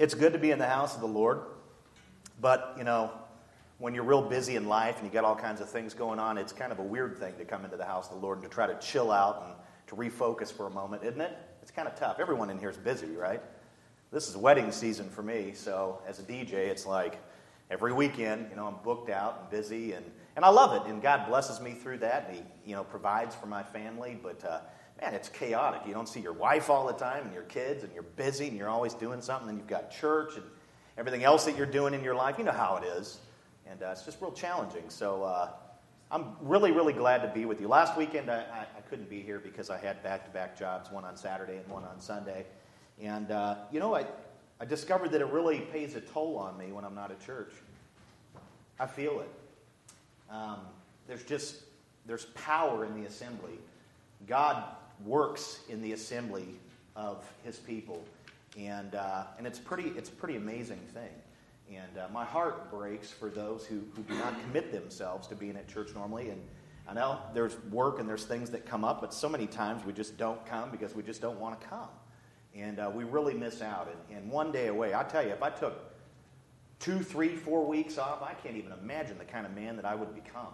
it's good to be in the house of the Lord, but, you know, when you're real busy in life and you got all kinds of things going on, it's kind of a weird thing to come into the house of the Lord and to try to chill out and to refocus for a moment, isn't it? It's kind of tough. Everyone in here is busy, right? This is wedding season for me, so as a DJ, it's like every weekend, you know, I'm booked out and busy, and, and I love it, and God blesses me through that, and He, you know, provides for my family, but uh, man, it's chaotic. You don't see your wife all the time and your kids, and you're busy, and you're always doing something, and you've got church and everything else that you're doing in your life. You know how it is. And uh, it's just real challenging. So uh, I'm really, really glad to be with you. Last weekend, I, I, I couldn't be here because I had back to back jobs, one on Saturday and one on Sunday. And, uh, you know, I, I discovered that it really pays a toll on me when I'm not at church. I feel it. Um, there's just, there's power in the assembly. God works in the assembly of his people. And, uh, and it's, pretty, it's a pretty amazing thing. And uh, my heart breaks for those who, who do not commit themselves to being at church normally. And I know there's work and there's things that come up, but so many times we just don't come because we just don't want to come. And uh, we really miss out. And, and one day away, I tell you, if I took two, three, four weeks off, I can't even imagine the kind of man that I would become.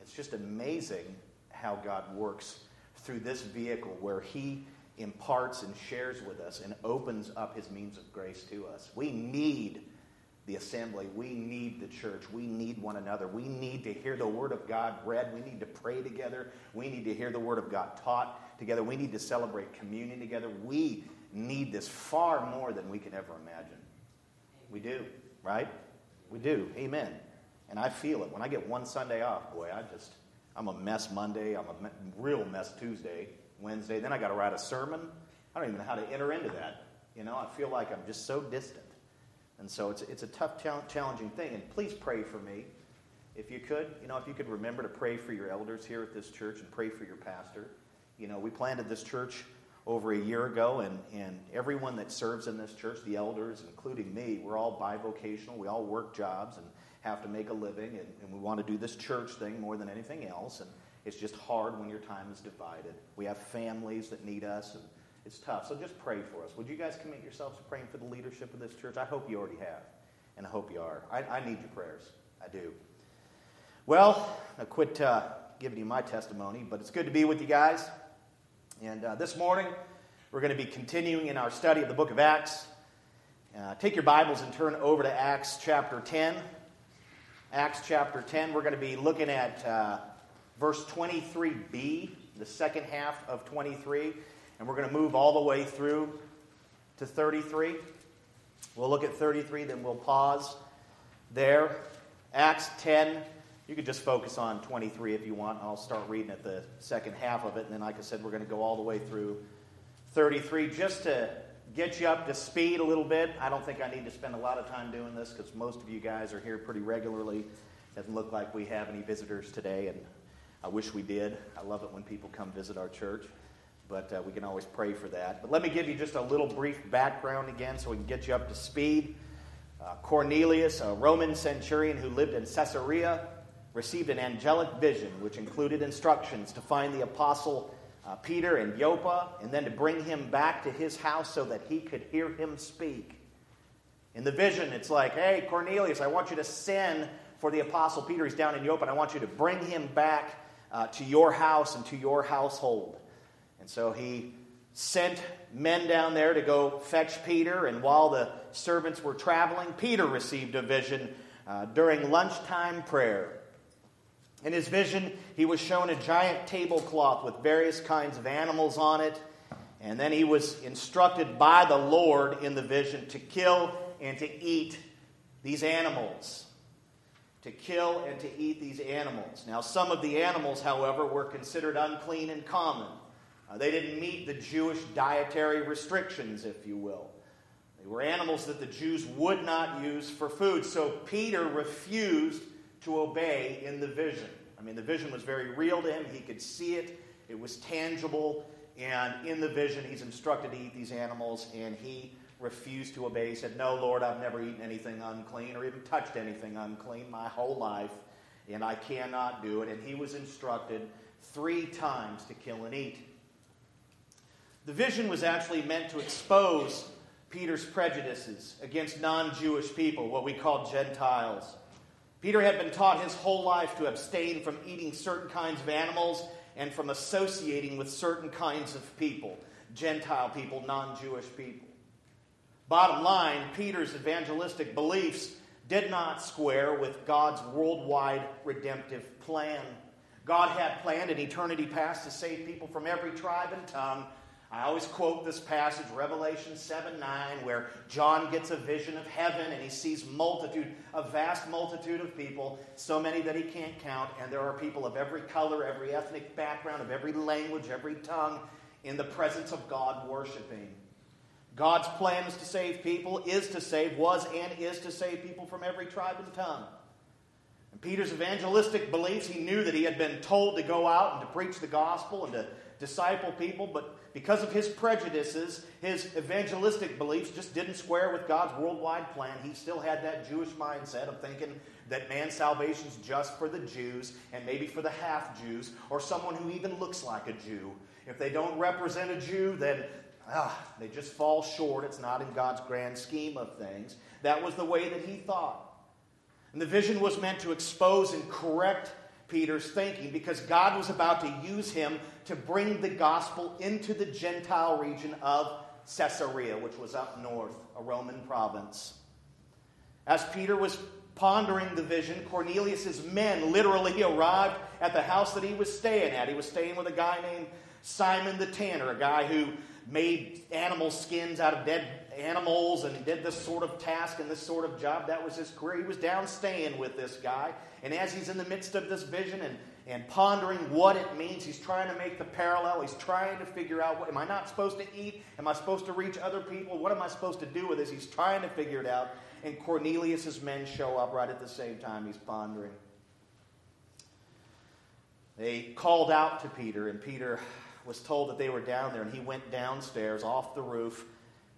It's just amazing how God works through this vehicle where He imparts and shares with us and opens up His means of grace to us. We need the assembly. We need the church. We need one another. We need to hear the Word of God read. We need to pray together. We need to hear the Word of God taught together. We need to celebrate communion together. We need this far more than we can ever imagine. We do, right? We do. Amen. And I feel it. When I get one Sunday off, boy, I just, I'm a mess Monday. I'm a real mess Tuesday, Wednesday. Then I got to write a sermon. I don't even know how to enter into that. You know, I feel like I'm just so distant. And so it's, it's a tough, challenging thing. And please pray for me. If you could, you know, if you could remember to pray for your elders here at this church and pray for your pastor. You know, we planted this church over a year ago, and, and everyone that serves in this church, the elders, including me, we're all bivocational. We all work jobs and have to make a living, and, and we want to do this church thing more than anything else. And it's just hard when your time is divided. We have families that need us, and it's tough. So just pray for us. Would you guys commit yourselves to praying for the leadership of this church? I hope you already have, and I hope you are. I, I need your prayers. I do. Well, I quit uh, giving you my testimony, but it's good to be with you guys. And uh, this morning, we're going to be continuing in our study of the book of Acts. Uh, take your Bibles and turn over to Acts chapter 10. Acts chapter 10, we're going to be looking at uh, verse 23b, the second half of 23. And we're going to move all the way through to 33. We'll look at 33, then we'll pause there. Acts 10. You could just focus on 23 if you want. I'll start reading at the second half of it. And then, like I said, we're going to go all the way through 33 just to get you up to speed a little bit. I don't think I need to spend a lot of time doing this because most of you guys are here pretty regularly. Doesn't look like we have any visitors today, and I wish we did. I love it when people come visit our church but uh, we can always pray for that. But let me give you just a little brief background again so we can get you up to speed. Uh, Cornelius, a Roman centurion who lived in Caesarea, received an angelic vision which included instructions to find the apostle uh, Peter and Joppa and then to bring him back to his house so that he could hear him speak. In the vision, it's like, hey, Cornelius, I want you to send for the apostle Peter. He's down in Joppa, and I want you to bring him back uh, to your house and to your household. And so he sent men down there to go fetch Peter. And while the servants were traveling, Peter received a vision uh, during lunchtime prayer. In his vision, he was shown a giant tablecloth with various kinds of animals on it. And then he was instructed by the Lord in the vision to kill and to eat these animals. To kill and to eat these animals. Now, some of the animals, however, were considered unclean and common. Uh, they didn't meet the Jewish dietary restrictions, if you will. They were animals that the Jews would not use for food. So Peter refused to obey in the vision. I mean, the vision was very real to him. He could see it, it was tangible. And in the vision, he's instructed to eat these animals, and he refused to obey. He said, No, Lord, I've never eaten anything unclean or even touched anything unclean my whole life, and I cannot do it. And he was instructed three times to kill and eat. The vision was actually meant to expose Peter's prejudices against non Jewish people, what we call Gentiles. Peter had been taught his whole life to abstain from eating certain kinds of animals and from associating with certain kinds of people Gentile people, non Jewish people. Bottom line, Peter's evangelistic beliefs did not square with God's worldwide redemptive plan. God had planned in eternity past to save people from every tribe and tongue. I always quote this passage, Revelation 7 9, where John gets a vision of heaven and he sees multitude, a vast multitude of people, so many that he can't count, and there are people of every color, every ethnic background, of every language, every tongue, in the presence of God worshiping. God's plan is to save people, is to save, was and is to save people from every tribe and tongue. And Peter's evangelistic beliefs, he knew that he had been told to go out and to preach the gospel and to disciple people, but because of his prejudices, his evangelistic beliefs just didn't square with God's worldwide plan. He still had that Jewish mindset of thinking that man's salvation is just for the Jews and maybe for the half Jews or someone who even looks like a Jew. If they don't represent a Jew, then ah, they just fall short. It's not in God's grand scheme of things. That was the way that he thought. And the vision was meant to expose and correct Peter's thinking because God was about to use him to bring the gospel into the Gentile region of Caesarea, which was up north, a Roman province. As Peter was pondering the vision, Cornelius's men literally arrived at the house that he was staying at. He was staying with a guy named Simon the Tanner, a guy who made animal skins out of dead animals and did this sort of task and this sort of job. That was his career. He was down staying with this guy. And as he's in the midst of this vision and, and pondering what it means, he's trying to make the parallel. He's trying to figure out what am I not supposed to eat? Am I supposed to reach other people? What am I supposed to do with this? He's trying to figure it out. And Cornelius's men show up right at the same time he's pondering. They called out to Peter, and Peter was told that they were down there, and he went downstairs off the roof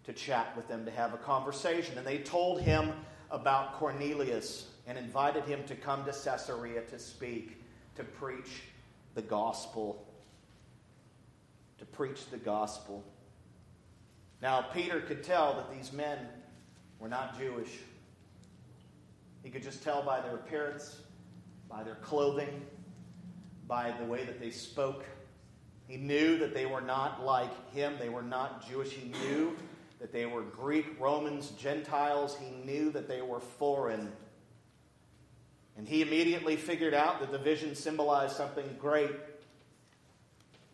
to chat with them, to have a conversation. And they told him about Cornelius and invited him to come to Caesarea to speak, to preach the gospel. To preach the gospel. Now, Peter could tell that these men were not Jewish. He could just tell by their appearance, by their clothing, by the way that they spoke. He knew that they were not like him. They were not Jewish. He knew that they were Greek, Romans, Gentiles. He knew that they were foreign. And he immediately figured out that the vision symbolized something great.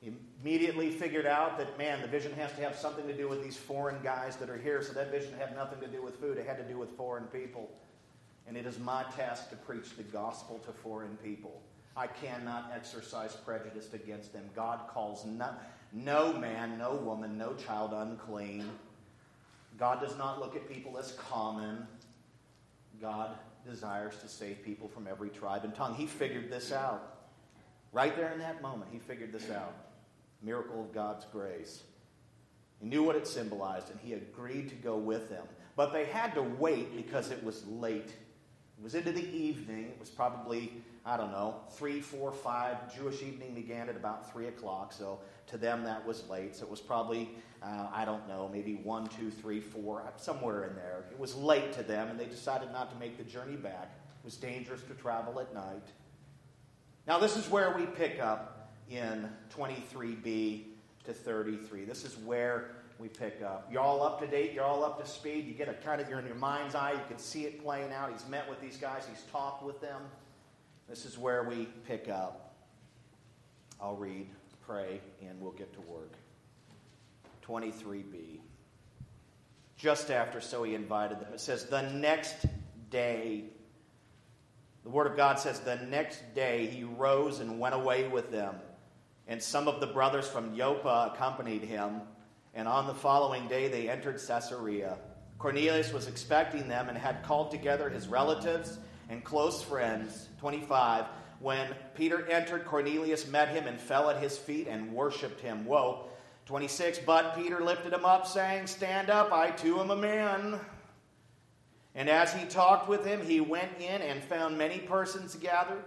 He immediately figured out that, man, the vision has to have something to do with these foreign guys that are here. So that vision had nothing to do with food, it had to do with foreign people. And it is my task to preach the gospel to foreign people. I cannot exercise prejudice against them. God calls no, no man, no woman, no child unclean. God does not look at people as common. God desires to save people from every tribe and tongue. He figured this out. Right there in that moment, he figured this out. Miracle of God's grace. He knew what it symbolized, and he agreed to go with them. But they had to wait because it was late. It was into the evening. It was probably I don't know, three, four, five. Jewish evening began at about three o'clock, so to them that was late. So it was probably, uh, I don't know, maybe one, two, three, four, somewhere in there. It was late to them, and they decided not to make the journey back. It was dangerous to travel at night. Now, this is where we pick up in 23b to 33. This is where we pick up. You're all up to date. You're all up to speed. You get a kind of, you're in your mind's eye. You can see it playing out. He's met with these guys. He's talked with them. This is where we pick up. I'll read, pray, and we'll get to work. 23b. Just after, so he invited them. It says, the next day. The Word of God says, the next day he rose and went away with them. And some of the brothers from Joppa accompanied him. And on the following day they entered Caesarea. Cornelius was expecting them and had called together his relatives and close friends. 25. When Peter entered, Cornelius met him and fell at his feet and worshiped him. Whoa. 26. But Peter lifted him up, saying, Stand up, I too am a man. And as he talked with him, he went in and found many persons gathered.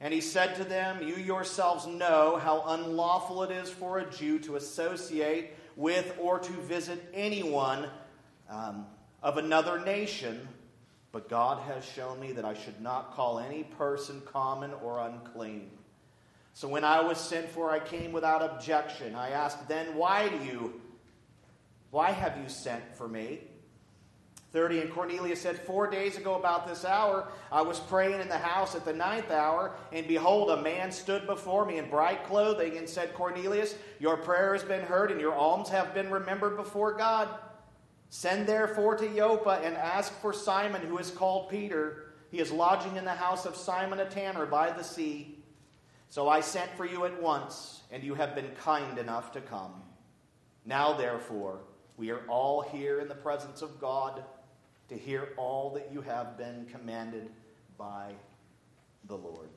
And he said to them, You yourselves know how unlawful it is for a Jew to associate with or to visit anyone um, of another nation, but God has shown me that I should not call any person common or unclean. So when I was sent for, I came without objection. I asked, Then why do you, why have you sent for me? 30 and Cornelius said, Four days ago, about this hour, I was praying in the house at the ninth hour, and behold, a man stood before me in bright clothing and said, Cornelius, your prayer has been heard, and your alms have been remembered before God. Send therefore to Joppa and ask for Simon, who is called Peter. He is lodging in the house of Simon a tanner by the sea. So I sent for you at once, and you have been kind enough to come. Now, therefore, we are all here in the presence of God to hear all that you have been commanded by the Lord.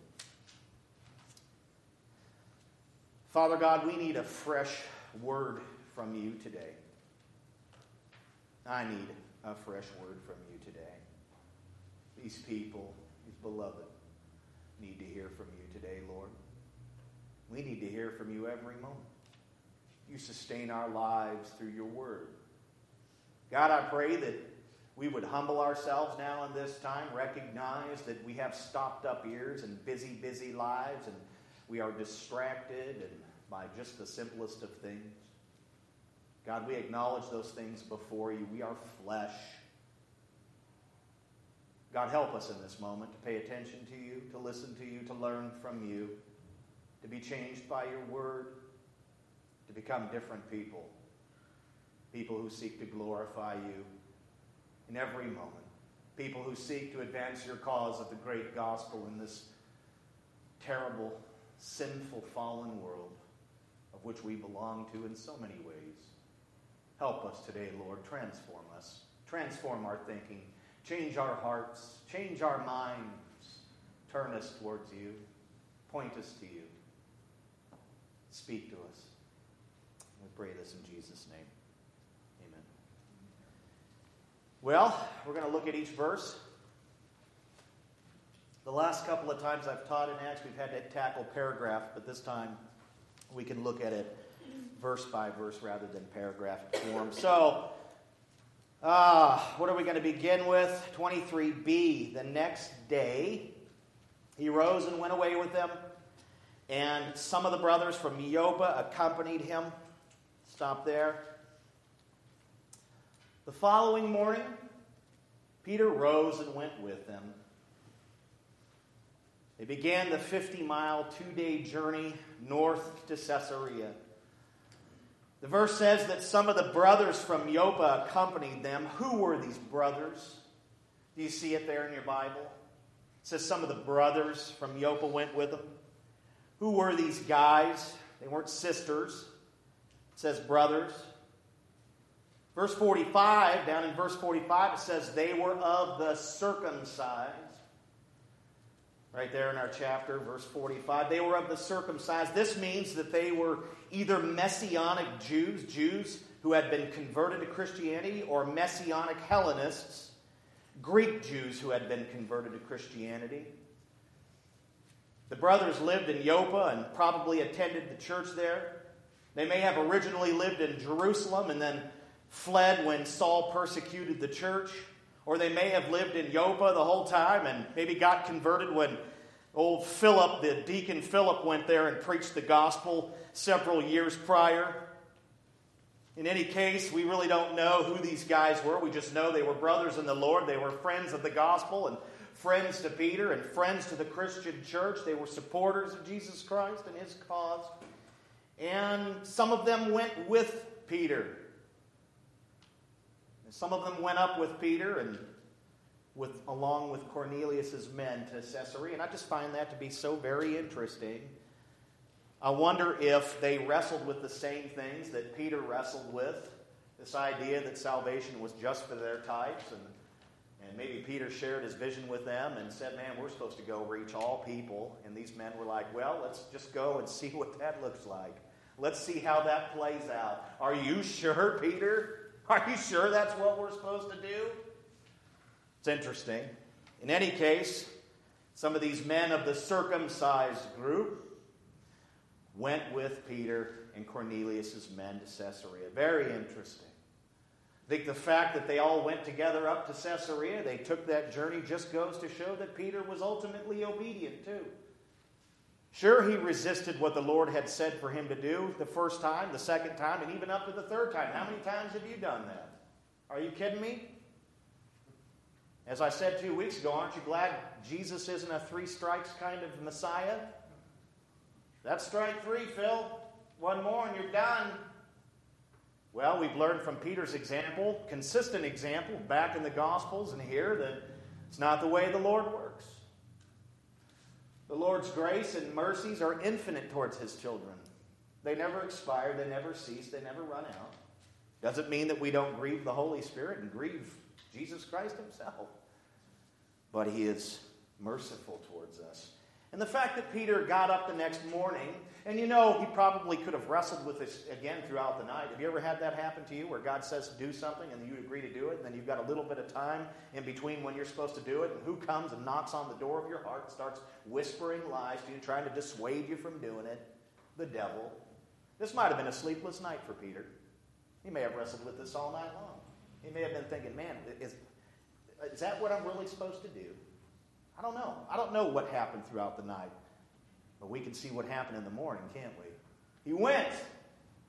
Father God, we need a fresh word from you today. I need a fresh word from you today. These people, these beloved, need to hear from you today, Lord. We need to hear from you every moment. You sustain our lives through your word. God, I pray that we would humble ourselves now in this time, recognize that we have stopped up ears and busy, busy lives, and we are distracted and by just the simplest of things. God, we acknowledge those things before you. We are flesh. God, help us in this moment to pay attention to you, to listen to you, to learn from you, to be changed by your word, to become different people, people who seek to glorify you in every moment. People who seek to advance your cause of the great gospel in this terrible, sinful, fallen world of which we belong to in so many ways. Help us today, Lord. Transform us. Transform our thinking. Change our hearts. Change our minds. Turn us towards you. Point us to you. Speak to us. We pray this in Jesus' name. Amen. Well, we're going to look at each verse. The last couple of times I've taught in Acts, we've had to tackle paragraph, but this time we can look at it verse by verse rather than paragraph form. So, uh, what are we going to begin with? 23b. The next day, he rose and went away with them, and some of the brothers from Joppa accompanied him. Stop there. The following morning, Peter rose and went with them. They began the 50 mile, two day journey north to Caesarea. The verse says that some of the brothers from Joppa accompanied them. Who were these brothers? Do you see it there in your Bible? It says some of the brothers from Joppa went with them. Who were these guys? They weren't sisters. It says brothers. Verse 45, down in verse 45, it says, They were of the circumcised. Right there in our chapter, verse 45. They were of the circumcised. This means that they were either Messianic Jews, Jews who had been converted to Christianity, or Messianic Hellenists, Greek Jews who had been converted to Christianity. The brothers lived in Joppa and probably attended the church there. They may have originally lived in Jerusalem and then fled when Saul persecuted the church, or they may have lived in Joppa the whole time and maybe got converted when old Philip, the deacon Philip, went there and preached the gospel several years prior. In any case, we really don't know who these guys were. We just know they were brothers in the Lord. They were friends of the gospel and friends to Peter and friends to the Christian church. They were supporters of Jesus Christ and his cause. And some of them went with Peter some of them went up with Peter and with, along with Cornelius's men to Caesarea, and I just find that to be so very interesting. I wonder if they wrestled with the same things that Peter wrestled with this idea that salvation was just for their types. And, and maybe Peter shared his vision with them and said, Man, we're supposed to go reach all people. And these men were like, Well, let's just go and see what that looks like. Let's see how that plays out. Are you sure, Peter? Are you sure that's what we're supposed to do? It's interesting. In any case, some of these men of the circumcised group went with Peter and Cornelius' men to Caesarea. Very interesting. I think the fact that they all went together up to Caesarea, they took that journey, just goes to show that Peter was ultimately obedient too. Sure, he resisted what the Lord had said for him to do the first time, the second time, and even up to the third time. How many times have you done that? Are you kidding me? As I said two weeks ago, aren't you glad Jesus isn't a three strikes kind of Messiah? That's strike three, Phil. One more and you're done. Well, we've learned from Peter's example, consistent example, back in the Gospels and here, that it's not the way the Lord works. The Lord's grace and mercies are infinite towards His children. They never expire, they never cease, they never run out. Doesn't mean that we don't grieve the Holy Spirit and grieve Jesus Christ Himself. But He is merciful towards us. And the fact that Peter got up the next morning, and you know, he probably could have wrestled with this again throughout the night. Have you ever had that happen to you where God says do something and you agree to do it, and then you've got a little bit of time in between when you're supposed to do it, and who comes and knocks on the door of your heart and starts whispering lies to you, trying to dissuade you from doing it? The devil. This might have been a sleepless night for Peter. He may have wrestled with this all night long. He may have been thinking, man, is, is that what I'm really supposed to do? I don't know. I don't know what happened throughout the night. But we can see what happened in the morning, can't we? He went.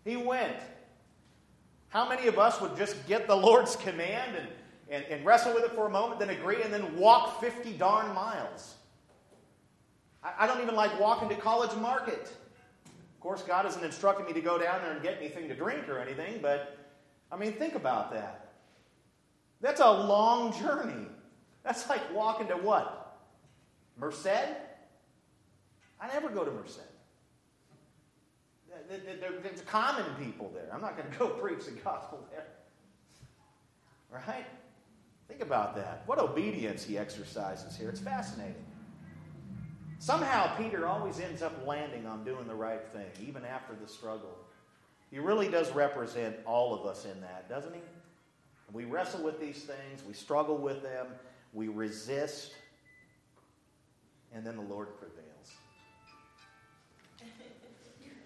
He went. How many of us would just get the Lord's command and, and, and wrestle with it for a moment, then agree, and then walk 50 darn miles? I, I don't even like walking to College Market. Of course, God isn't instructing me to go down there and get anything to drink or anything, but I mean, think about that. That's a long journey. That's like walking to what? Merced? I never go to Merced. There's common people there. I'm not going to go preach the gospel there. Right? Think about that. What obedience he exercises here. It's fascinating. Somehow, Peter always ends up landing on doing the right thing, even after the struggle. He really does represent all of us in that, doesn't he? We wrestle with these things, we struggle with them, we resist, and then the Lord prevails.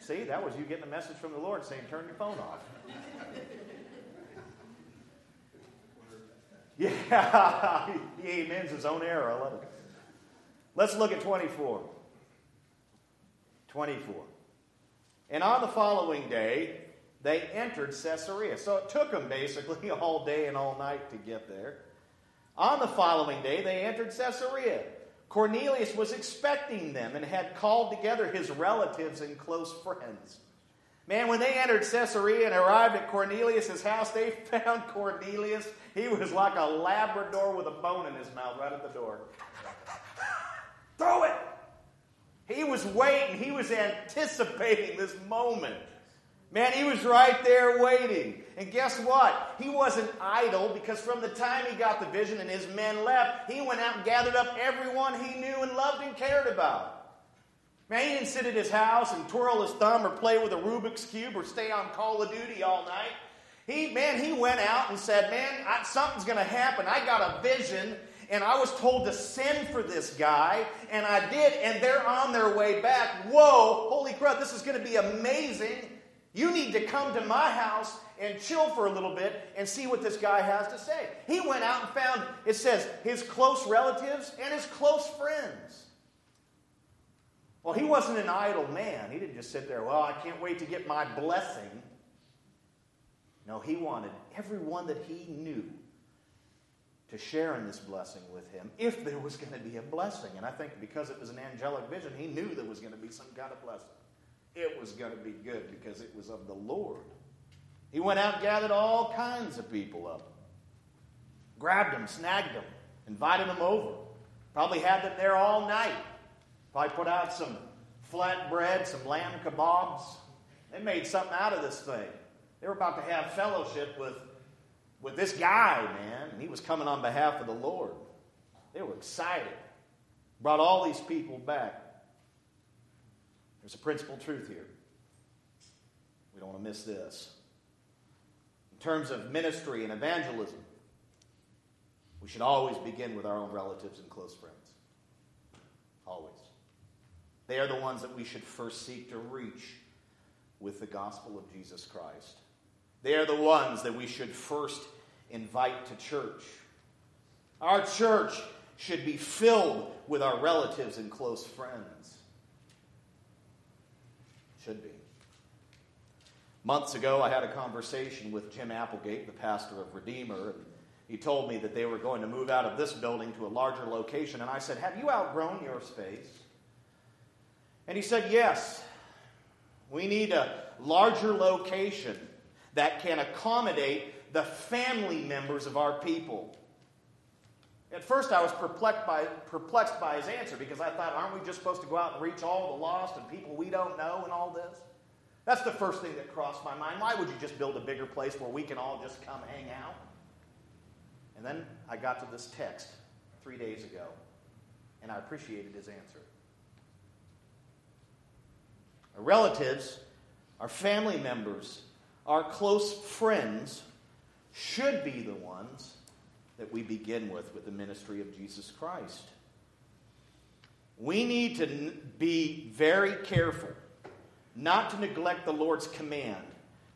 See, that was you getting a message from the Lord saying, turn your phone off. yeah, he amens his own error. I love it. Let's look at 24. 24. And on the following day, they entered Caesarea. So it took them basically all day and all night to get there. On the following day, they entered Caesarea. Cornelius was expecting them and had called together his relatives and close friends. Man, when they entered Caesarea and arrived at Cornelius' house, they found Cornelius. He was like a Labrador with a bone in his mouth right at the door. Throw it! He was waiting, he was anticipating this moment. Man, he was right there waiting. And guess what? He wasn't idle because from the time he got the vision and his men left, he went out and gathered up everyone he knew and loved and cared about. Man, he didn't sit at his house and twirl his thumb or play with a Rubik's Cube or stay on Call of Duty all night. He, man, he went out and said, Man, I, something's going to happen. I got a vision and I was told to send for this guy, and I did, and they're on their way back. Whoa, holy crap, this is going to be amazing. You need to come to my house and chill for a little bit and see what this guy has to say. He went out and found, it says, his close relatives and his close friends. Well, he wasn't an idle man. He didn't just sit there, well, I can't wait to get my blessing. No, he wanted everyone that he knew to share in this blessing with him if there was going to be a blessing. And I think because it was an angelic vision, he knew there was going to be some kind of blessing it was going to be good because it was of the Lord. He went out gathered all kinds of people up, grabbed them, snagged them, invited them over. Probably had them there all night. Probably put out some flatbread, some lamb kebabs. They made something out of this thing. They were about to have fellowship with, with this guy, man, and he was coming on behalf of the Lord. They were excited. Brought all these people back. There's a principal truth here. We don't want to miss this. In terms of ministry and evangelism, we should always begin with our own relatives and close friends. Always. They are the ones that we should first seek to reach with the gospel of Jesus Christ. They are the ones that we should first invite to church. Our church should be filled with our relatives and close friends. Should be. Months ago, I had a conversation with Jim Applegate, the pastor of Redeemer. And he told me that they were going to move out of this building to a larger location. And I said, Have you outgrown your space? And he said, Yes. We need a larger location that can accommodate the family members of our people. At first, I was perplexed by, perplexed by his answer because I thought, aren't we just supposed to go out and reach all the lost and people we don't know and all this? That's the first thing that crossed my mind. Why would you just build a bigger place where we can all just come hang out? And then I got to this text three days ago, and I appreciated his answer. Our relatives, our family members, our close friends should be the ones that we begin with with the ministry of Jesus Christ. We need to be very careful not to neglect the Lord's command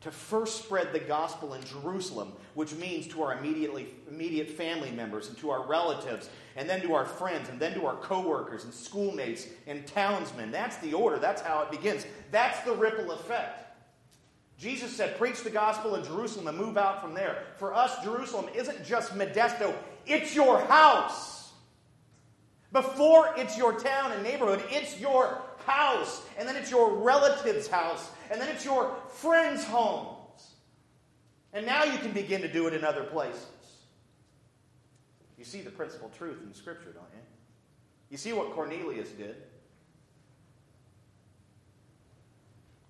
to first spread the gospel in Jerusalem, which means to our immediately, immediate family members and to our relatives, and then to our friends, and then to our coworkers and schoolmates and townsmen. That's the order. That's how it begins. That's the ripple effect. Jesus said, Preach the gospel in Jerusalem and move out from there. For us, Jerusalem isn't just Modesto, it's your house. Before it's your town and neighborhood, it's your house, and then it's your relative's house, and then it's your friends' homes. And now you can begin to do it in other places. You see the principal truth in Scripture, don't you? You see what Cornelius did.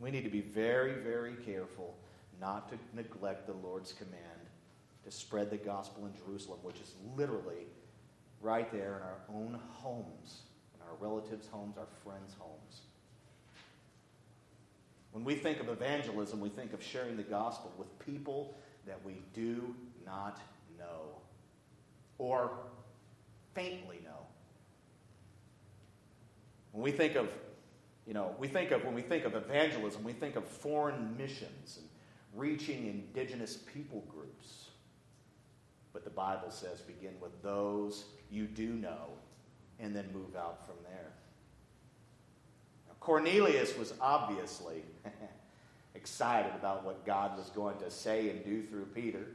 We need to be very, very careful not to neglect the Lord's command to spread the gospel in Jerusalem, which is literally right there in our own homes in our relatives' homes, our friends' homes. When we think of evangelism, we think of sharing the gospel with people that we do not know or faintly know. When we think of, you know, we think of when we think of evangelism, we think of foreign missions and reaching indigenous people groups. But the Bible says begin with those you do know and then move out from there. Now, Cornelius was obviously excited about what God was going to say and do through Peter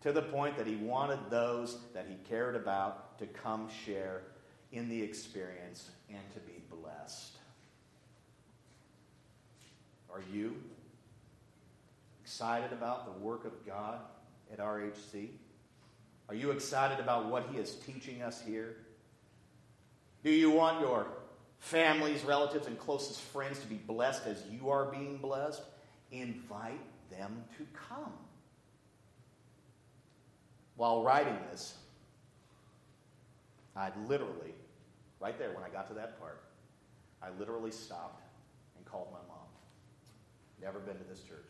to the point that he wanted those that he cared about to come share in the experience and to be blessed. Are you excited about the work of God at RHC? Are you excited about what he is teaching us here? Do you want your families, relatives, and closest friends to be blessed as you are being blessed? Invite them to come. While writing this, I literally, right there when I got to that part, I literally stopped and called my. Never been to this church.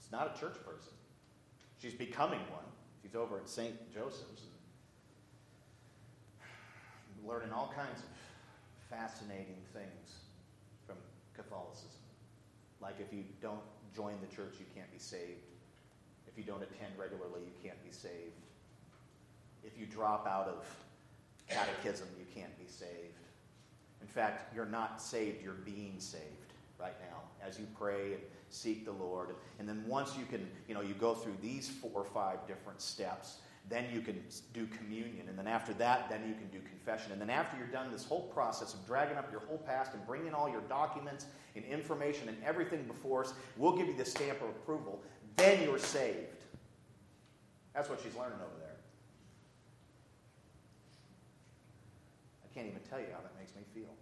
It's not a church person. She's becoming one. She's over at St. Joseph's learning all kinds of fascinating things from Catholicism. Like if you don't join the church, you can't be saved. If you don't attend regularly, you can't be saved. If you drop out of catechism, you can't be saved. In fact, you're not saved, you're being saved right now as you pray and seek the Lord. And then once you can, you know, you go through these four or five different steps, then you can do communion. And then after that, then you can do confession. And then after you're done this whole process of dragging up your whole past and bringing all your documents and information and everything before us, we'll give you the stamp of approval. Then you're saved. That's what she's learning over there. I can't even tell you how that makes me feel.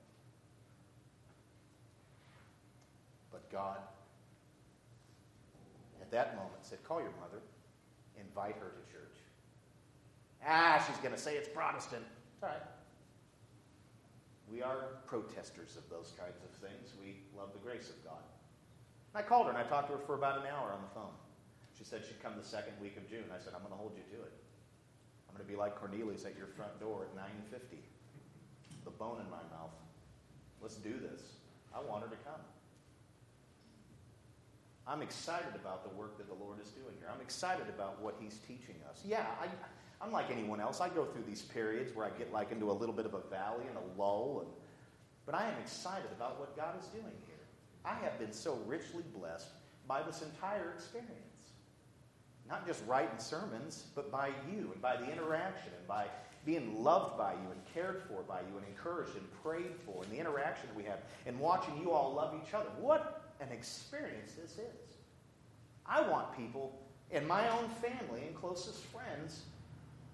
But God, at that moment, said, Call your mother, invite her to church. Ah, she's going to say it's Protestant. It's all right. We are protesters of those kinds of things. We love the grace of God. And I called her and I talked to her for about an hour on the phone. She said she'd come the second week of June. I said, I'm going to hold you to it. I'm going to be like Cornelius at your front door at 9.50. The bone in my mouth. Let's do this. I want her to come. I'm excited about the work that the Lord is doing here. I'm excited about what He's teaching us. Yeah, I, I'm like anyone else. I go through these periods where I get like into a little bit of a valley and a lull, and, but I am excited about what God is doing here. I have been so richly blessed by this entire experience. Not just writing sermons, but by you and by the interaction and by being loved by you and cared for by you and encouraged and prayed for and the interaction we have and watching you all love each other. What an experience this is. I want people in my own family and closest friends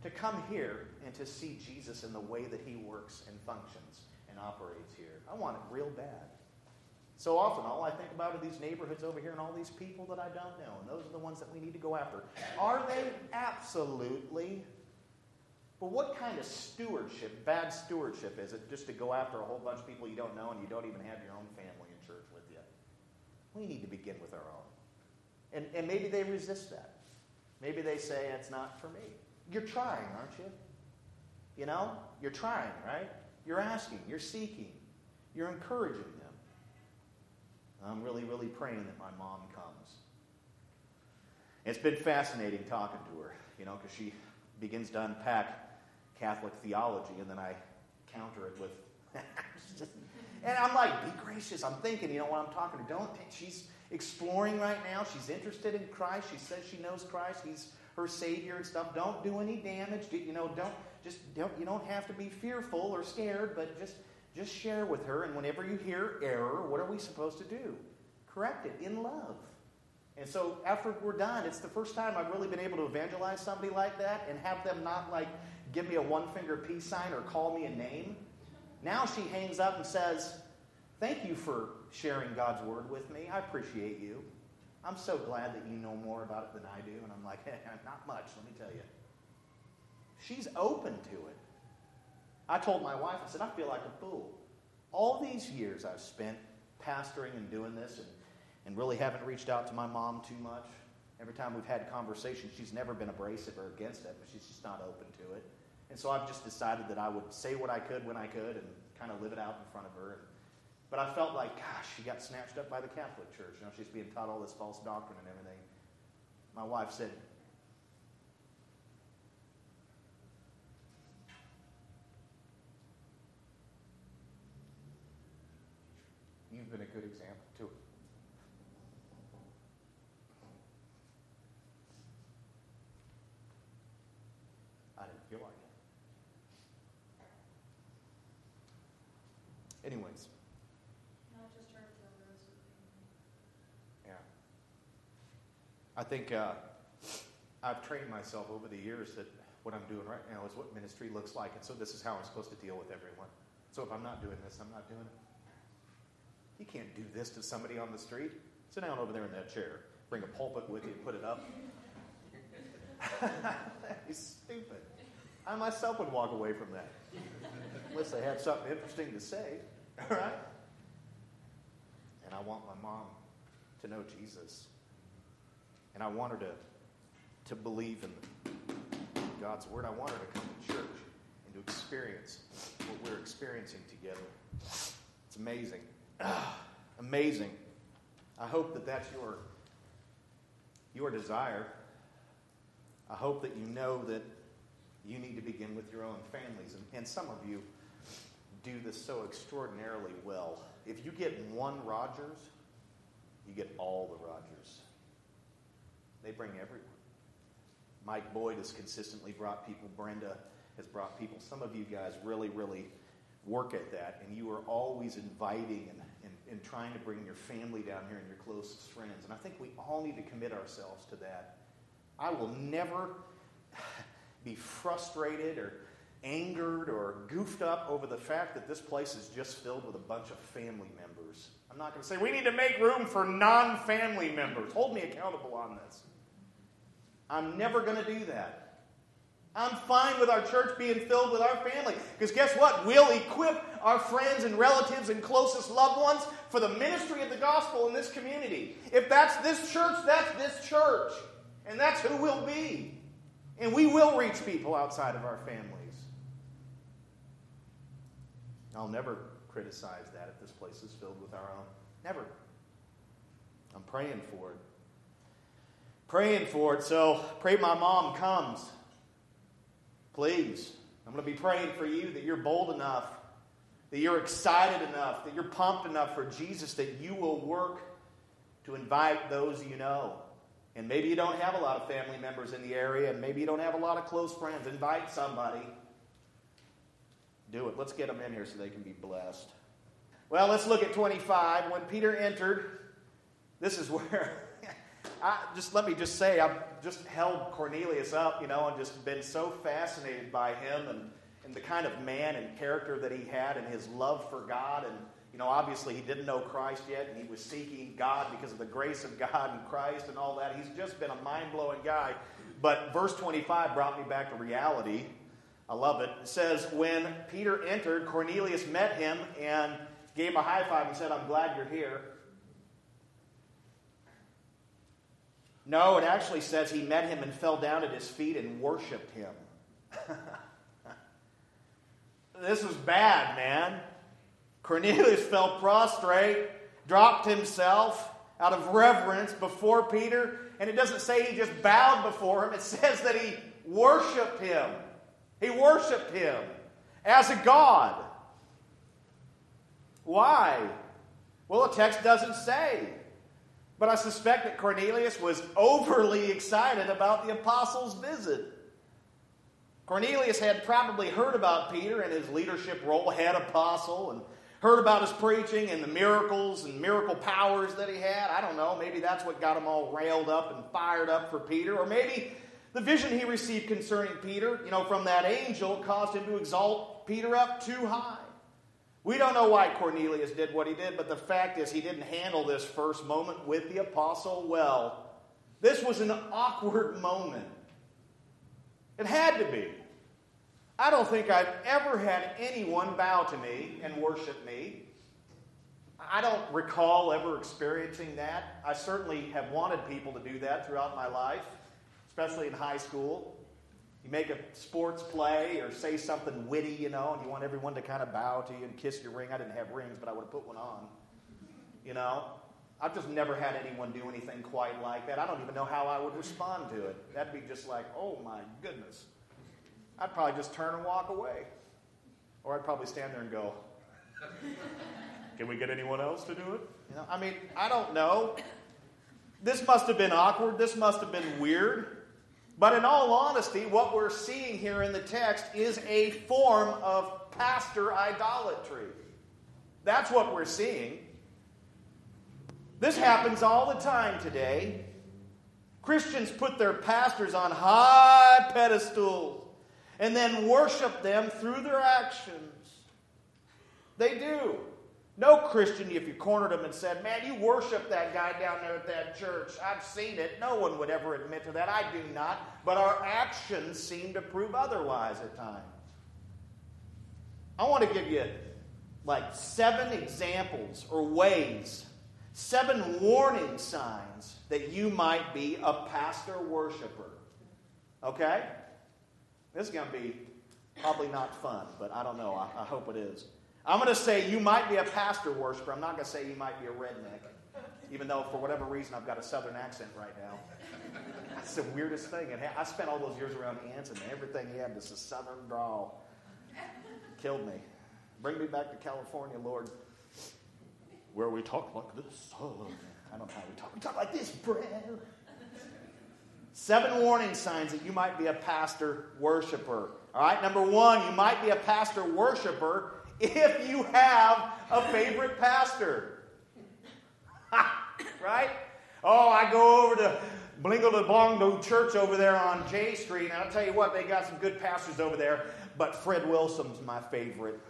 to come here and to see Jesus in the way that he works and functions and operates here. I want it real bad. So often, all I think about are these neighborhoods over here and all these people that I don't know, and those are the ones that we need to go after. Are they? Absolutely. But what kind of stewardship, bad stewardship, is it just to go after a whole bunch of people you don't know and you don't even have your own family in church with you? We need to begin with our own. And, and maybe they resist that. Maybe they say, it's not for me. You're trying, aren't you? You know? You're trying, right? You're asking, you're seeking, you're encouraging them. I'm really, really praying that my mom comes. It's been fascinating talking to her, you know, because she begins to unpack Catholic theology, and then I counter it with. and I'm like, be gracious. I'm thinking, you know, when I'm talking to don't. She's exploring right now. She's interested in Christ. She says she knows Christ. He's her Savior and stuff. Don't do any damage. You know, don't just don't. You don't have to be fearful or scared, but just just share with her, and whenever you hear error, what are we supposed to do? Correct it in love. And so after we're done, it's the first time I've really been able to evangelize somebody like that and have them not like give me a one finger peace sign or call me a name. Now she hangs up and says, Thank you for sharing God's word with me. I appreciate you. I'm so glad that you know more about it than I do. And I'm like, hey, not much, let me tell you. She's open to it. I told my wife, I said, I feel like a fool. All these years I've spent pastoring and doing this and, and really haven't reached out to my mom too much. Every time we've had conversations, she's never been abrasive or against it, but she's just not open to it. And so I've just decided that I would say what I could when I could and kind of live it out in front of her. And, but I felt like, gosh, she got snatched up by the Catholic Church. You know, she's being taught all this false doctrine and everything. My wife said, you've been a good example too. I didn't feel like it. Anyways. Yeah. I think uh, I've trained myself over the years that what I'm doing right now is what ministry looks like, and so this is how I'm supposed to deal with everyone. So if I'm not doing this, I'm not doing it. You can't do this to somebody on the street. Sit down over there in that chair. Bring a pulpit with you and put it up. that is stupid. I myself would walk away from that. Unless they had something interesting to say. Right? And I want my mom to know Jesus. And I want her to, to believe in God's word. I want her to come to church and to experience what we're experiencing together. It's amazing. amazing. I hope that that's your, your desire. I hope that you know that you need to begin with your own families. And, and some of you do this so extraordinarily well. If you get one Rogers, you get all the Rogers. They bring everyone. Mike Boyd has consistently brought people. Brenda has brought people. Some of you guys really, really work at that, and you are always inviting and and trying to bring your family down here and your closest friends. And I think we all need to commit ourselves to that. I will never be frustrated or angered or goofed up over the fact that this place is just filled with a bunch of family members. I'm not going to say we need to make room for non family members. Hold me accountable on this. I'm never going to do that. I'm fine with our church being filled with our family. Because guess what? We'll equip our friends and relatives and closest loved ones for the ministry of the gospel in this community. If that's this church, that's this church. And that's who we'll be. And we will reach people outside of our families. I'll never criticize that if this place is filled with our own. Never. I'm praying for it. Praying for it. So pray my mom comes. Please. I'm going to be praying for you that you're bold enough, that you're excited enough, that you're pumped enough for Jesus, that you will work to invite those you know. And maybe you don't have a lot of family members in the area, and maybe you don't have a lot of close friends. Invite somebody. Do it. Let's get them in here so they can be blessed. Well, let's look at 25. When Peter entered, this is where I just let me just say I've just held Cornelius up, you know, and just been so fascinated by him and, and the kind of man and character that he had and his love for God. And, you know, obviously he didn't know Christ yet and he was seeking God because of the grace of God and Christ and all that. He's just been a mind blowing guy. But verse 25 brought me back to reality. I love it. It says, When Peter entered, Cornelius met him and gave him a high five and said, I'm glad you're here. No, it actually says he met him and fell down at his feet and worshiped him. this was bad, man. Cornelius fell prostrate, dropped himself out of reverence before Peter, and it doesn't say he just bowed before him, it says that he worshiped him. He worshiped him as a God. Why? Well, the text doesn't say. But I suspect that Cornelius was overly excited about the apostles' visit. Cornelius had probably heard about Peter and his leadership role, head apostle, and heard about his preaching and the miracles and miracle powers that he had. I don't know. Maybe that's what got him all railed up and fired up for Peter. Or maybe the vision he received concerning Peter, you know, from that angel caused him to exalt Peter up too high. We don't know why Cornelius did what he did, but the fact is he didn't handle this first moment with the apostle well. This was an awkward moment. It had to be. I don't think I've ever had anyone bow to me and worship me. I don't recall ever experiencing that. I certainly have wanted people to do that throughout my life, especially in high school. You make a sports play or say something witty, you know, and you want everyone to kind of bow to you and kiss your ring. I didn't have rings, but I would have put one on. You know? I've just never had anyone do anything quite like that. I don't even know how I would respond to it. That'd be just like, oh my goodness. I'd probably just turn and walk away. Or I'd probably stand there and go, can we get anyone else to do it? You know, I mean, I don't know. This must have been awkward. This must have been weird. But in all honesty, what we're seeing here in the text is a form of pastor idolatry. That's what we're seeing. This happens all the time today. Christians put their pastors on high pedestals and then worship them through their actions. They do. No Christian, if you cornered him and said, Man, you worship that guy down there at that church. I've seen it. No one would ever admit to that. I do not. But our actions seem to prove otherwise at times. I want to give you like seven examples or ways, seven warning signs that you might be a pastor worshiper. Okay? This is going to be probably not fun, but I don't know. I, I hope it is. I'm going to say you might be a pastor worshiper. I'm not going to say you might be a redneck, even though for whatever reason I've got a southern accent right now. That's the weirdest thing. And I spent all those years around ants, and everything he had was a southern drawl. Killed me. Bring me back to California, Lord, where we talk like this. Oh, I don't know how we talk. We talk like this, bro. Seven warning signs that you might be a pastor worshiper. All right, number one, you might be a pastor worshiper if you have a favorite pastor. right? Oh, I go over to Blingo de Bongo Church over there on J Street, and I'll tell you what, they got some good pastors over there, but Fred Wilson's my favorite.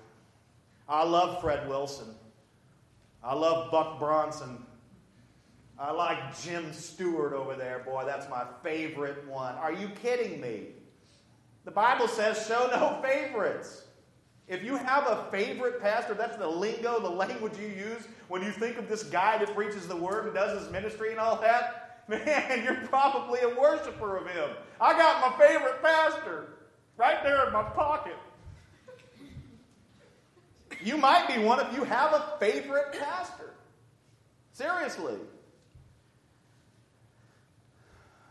I love Fred Wilson. I love Buck Bronson. I like Jim Stewart over there. Boy, that's my favorite one. Are you kidding me? The Bible says, show no favorites. If you have a favorite pastor, that's the lingo, the language you use when you think of this guy that preaches the word and does his ministry and all that, man, you're probably a worshiper of him. I got my favorite pastor right there in my pocket. You might be one if you have a favorite pastor. Seriously.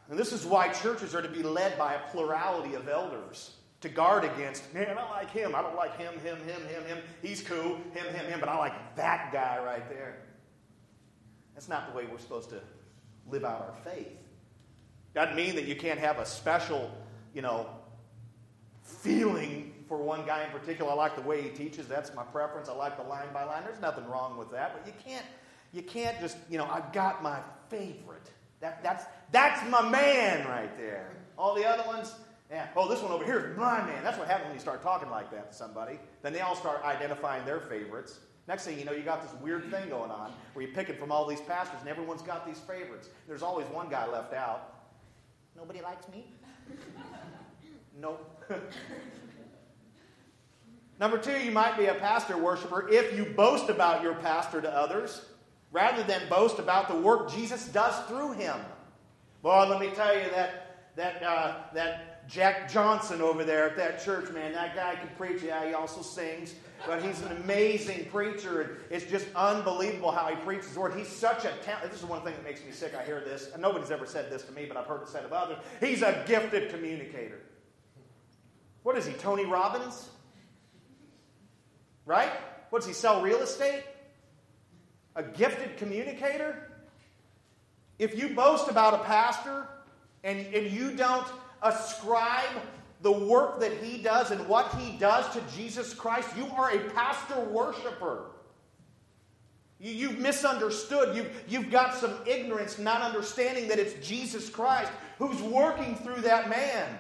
And this is why churches are to be led by a plurality of elders to guard against, man, I like him. I don't like him, him, him, him, him. He's cool, him, him, him, but I like that guy right there. That's not the way we're supposed to live out our faith. Doesn't mean that you can't have a special, you know, feeling for one guy in particular. I like the way he teaches. That's my preference. I like the line by line. There's nothing wrong with that, but you can't you can't just, you know, I've got my favorite. That, that's, that's my man right there. All the other ones, Oh, this one over here is my man. That's what happens when you start talking like that to somebody. Then they all start identifying their favorites. Next thing you know, you got this weird thing going on where you're picking from all these pastors, and everyone's got these favorites. There's always one guy left out. Nobody likes me. nope. Number two, you might be a pastor worshiper if you boast about your pastor to others rather than boast about the work Jesus does through him. Well, let me tell you that that uh, that Jack Johnson over there at that church, man, that guy can preach. Yeah, he also sings, but he's an amazing preacher. And it's just unbelievable how he preaches the word. He's such a talent. This is one thing that makes me sick. I hear this, and nobody's ever said this to me, but I've heard it said of others. He's a gifted communicator. What is he, Tony Robbins? Right? What does he sell real estate? a gifted communicator, if you boast about a pastor and, and you don't ascribe the work that he does and what he does to Jesus Christ, you are a pastor worshiper. You, you've misunderstood. You've, you've got some ignorance, not understanding that it's Jesus Christ who's working through that man.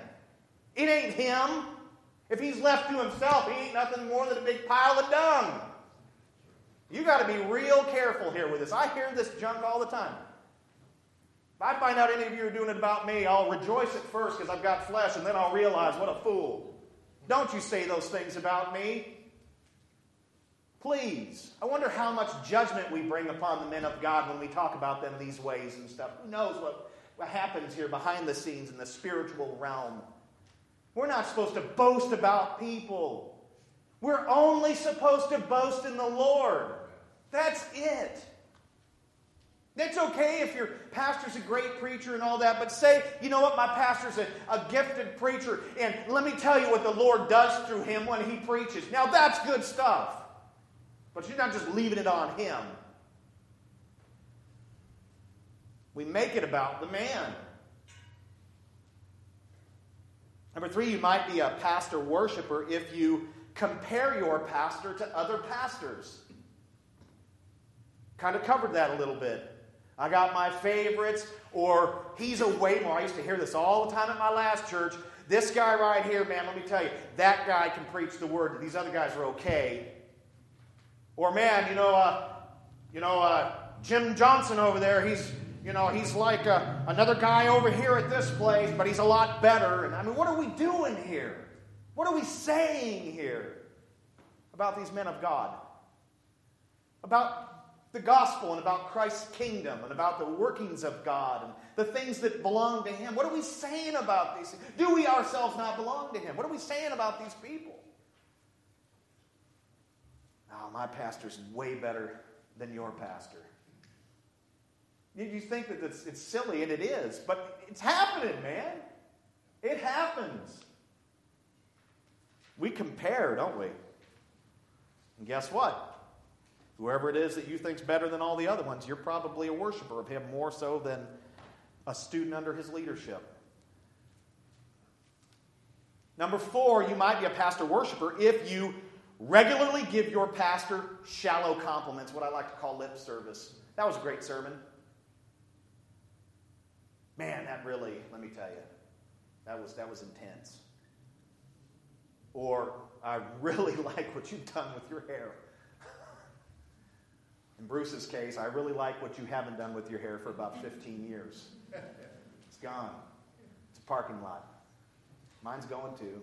It ain't him. If he's left to himself, he ain't nothing more than a big pile of dung. You got to be real careful here with this. I hear this junk all the time. If I find out any of you are doing it about me, I'll rejoice at first because I've got flesh, and then I'll realize what a fool. Don't you say those things about me. Please. I wonder how much judgment we bring upon the men of God when we talk about them these ways and stuff. Who knows what, what happens here behind the scenes in the spiritual realm? We're not supposed to boast about people. We're only supposed to boast in the Lord. That's it. It's okay if your pastor's a great preacher and all that, but say, you know what, my pastor's a, a gifted preacher, and let me tell you what the Lord does through him when he preaches. Now, that's good stuff. But you're not just leaving it on him. We make it about the man. Number three, you might be a pastor worshiper if you compare your pastor to other pastors. Kind of covered that a little bit. I got my favorites, or he's a way more. I used to hear this all the time at my last church. This guy right here, man, let me tell you, that guy can preach the word. These other guys are okay. Or man, you know, uh, you know, uh, Jim Johnson over there, he's, you know, he's like uh, another guy over here at this place, but he's a lot better. And I mean, what are we doing here? What are we saying here about these men of God? About the gospel and about Christ's kingdom and about the workings of God and the things that belong to Him. What are we saying about these things? Do we ourselves not belong to Him? What are we saying about these people? Oh, my pastor's way better than your pastor. You think that it's, it's silly, and it is, but it's happening, man. It happens. We compare, don't we? And guess what? Whoever it is that you think's better than all the other ones, you're probably a worshiper of him more so than a student under his leadership. Number four, you might be a pastor worshiper if you regularly give your pastor shallow compliments, what I like to call lip service. That was a great sermon. Man, that really, let me tell you, that was, that was intense. Or, I really like what you've done with your hair. In Bruce's case, I really like what you haven't done with your hair for about 15 years. It's gone. It's a parking lot. Mine's going too.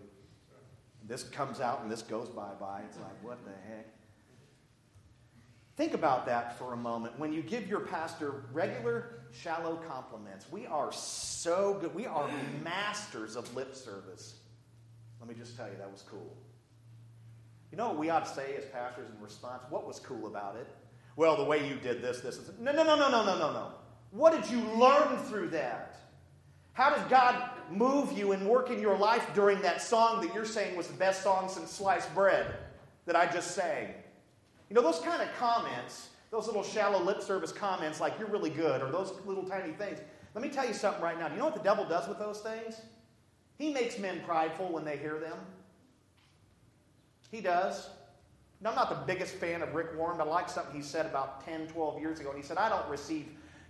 This comes out and this goes bye bye. It's like, what the heck? Think about that for a moment. When you give your pastor regular, shallow compliments, we are so good. We are masters of lip service. Let me just tell you, that was cool. You know what we ought to say as pastors in response? What was cool about it? Well, the way you did this, this. No, no, no, no, no, no, no, no. What did you learn through that? How does God move you and work in your life during that song that you're saying was the best song since sliced bread that I just sang? You know, those kind of comments, those little shallow lip service comments like you're really good or those little tiny things. Let me tell you something right now. Do you know what the devil does with those things? He makes men prideful when they hear them. He does. Now, I'm not the biggest fan of Rick Warren, but I like something he said about 10, 12 years ago. And he said, I don't receive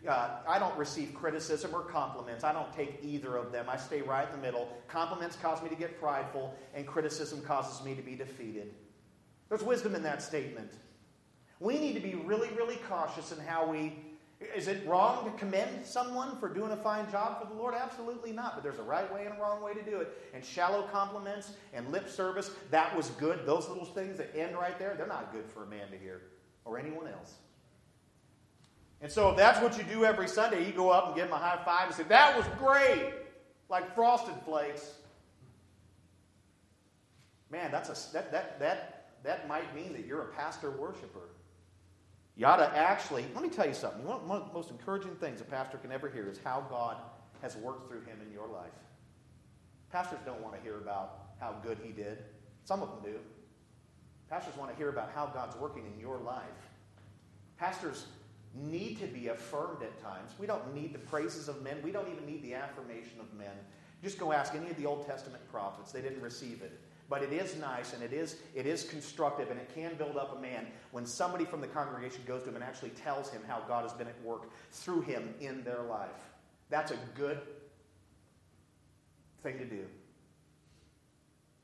uh, I don't receive criticism or compliments. I don't take either of them. I stay right in the middle. Compliments cause me to get prideful, and criticism causes me to be defeated. There's wisdom in that statement. We need to be really, really cautious in how we. Is it wrong to commend someone for doing a fine job for the Lord? Absolutely not. But there's a right way and a wrong way to do it. And shallow compliments and lip service, that was good. Those little things that end right there, they're not good for a man to hear or anyone else. And so if that's what you do every Sunday, you go up and give them a high five and say, That was great, like frosted flakes. Man, that's a, that, that, that, that might mean that you're a pastor worshiper. You ought to actually, let me tell you something. One of the most encouraging things a pastor can ever hear is how God has worked through him in your life. Pastors don't want to hear about how good he did. Some of them do. Pastors want to hear about how God's working in your life. Pastors need to be affirmed at times. We don't need the praises of men. We don't even need the affirmation of men. Just go ask any of the Old Testament prophets. They didn't receive it. But it is nice and it is, it is constructive and it can build up a man when somebody from the congregation goes to him and actually tells him how God has been at work through him in their life. That's a good thing to do.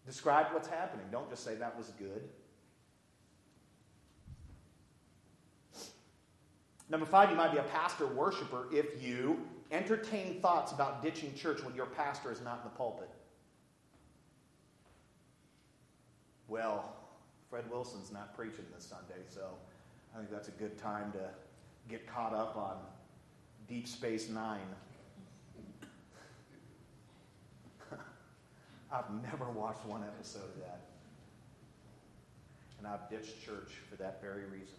Describe what's happening. Don't just say that was good. Number five, you might be a pastor worshiper if you entertain thoughts about ditching church when your pastor is not in the pulpit. Well, Fred Wilson's not preaching this Sunday, so I think that's a good time to get caught up on Deep Space Nine. I've never watched one episode of that. And I've ditched church for that very reason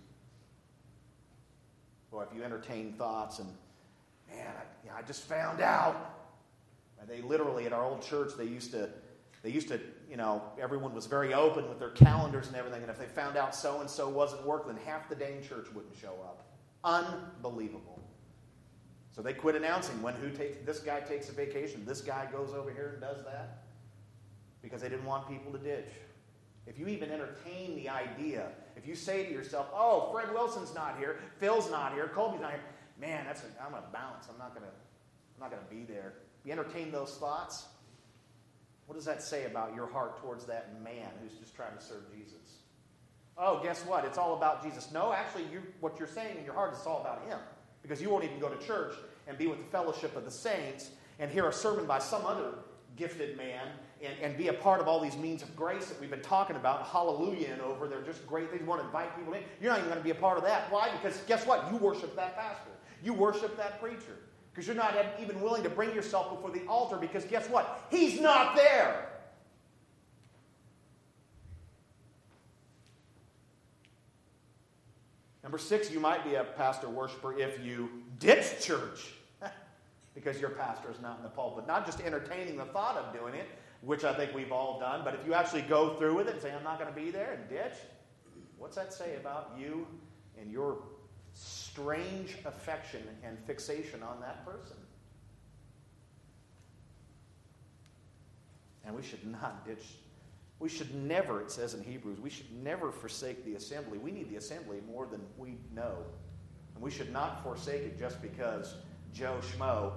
or if you entertain thoughts and, man, I, I just found out. They literally, at our old church, they used to, they used to, you know, everyone was very open with their calendars and everything. And if they found out so and so wasn't working, then half the dang church wouldn't show up. Unbelievable. So they quit announcing when who takes this guy takes a vacation, this guy goes over here and does that, because they didn't want people to ditch. If you even entertain the idea, if you say to yourself, "Oh, Fred Wilson's not here, Phil's not here, Colby's not here," man, that's a, I'm going to bounce. I'm not going to I'm not going to be there. You entertain those thoughts. What does that say about your heart towards that man who's just trying to serve Jesus? Oh, guess what? It's all about Jesus. No, actually, you, what you're saying in your heart is all about him because you won't even go to church and be with the fellowship of the saints and hear a sermon by some other gifted man and, and be a part of all these means of grace that we've been talking about, hallelujah and over. They're just great They want to invite people in. You're not even going to be a part of that. Why? Because guess what? You worship that pastor. You worship that preacher. Because you're not even willing to bring yourself before the altar because guess what? He's not there. Number six, you might be a pastor worshiper if you ditch church because your pastor is not in the pulpit. Not just entertaining the thought of doing it, which I think we've all done, but if you actually go through with it and say, I'm not going to be there and ditch, what's that say about you and your strange affection and fixation on that person? And we should not ditch. We should never, it says in Hebrews, we should never forsake the assembly. We need the assembly more than we know. And we should not forsake it just because Joe Schmo,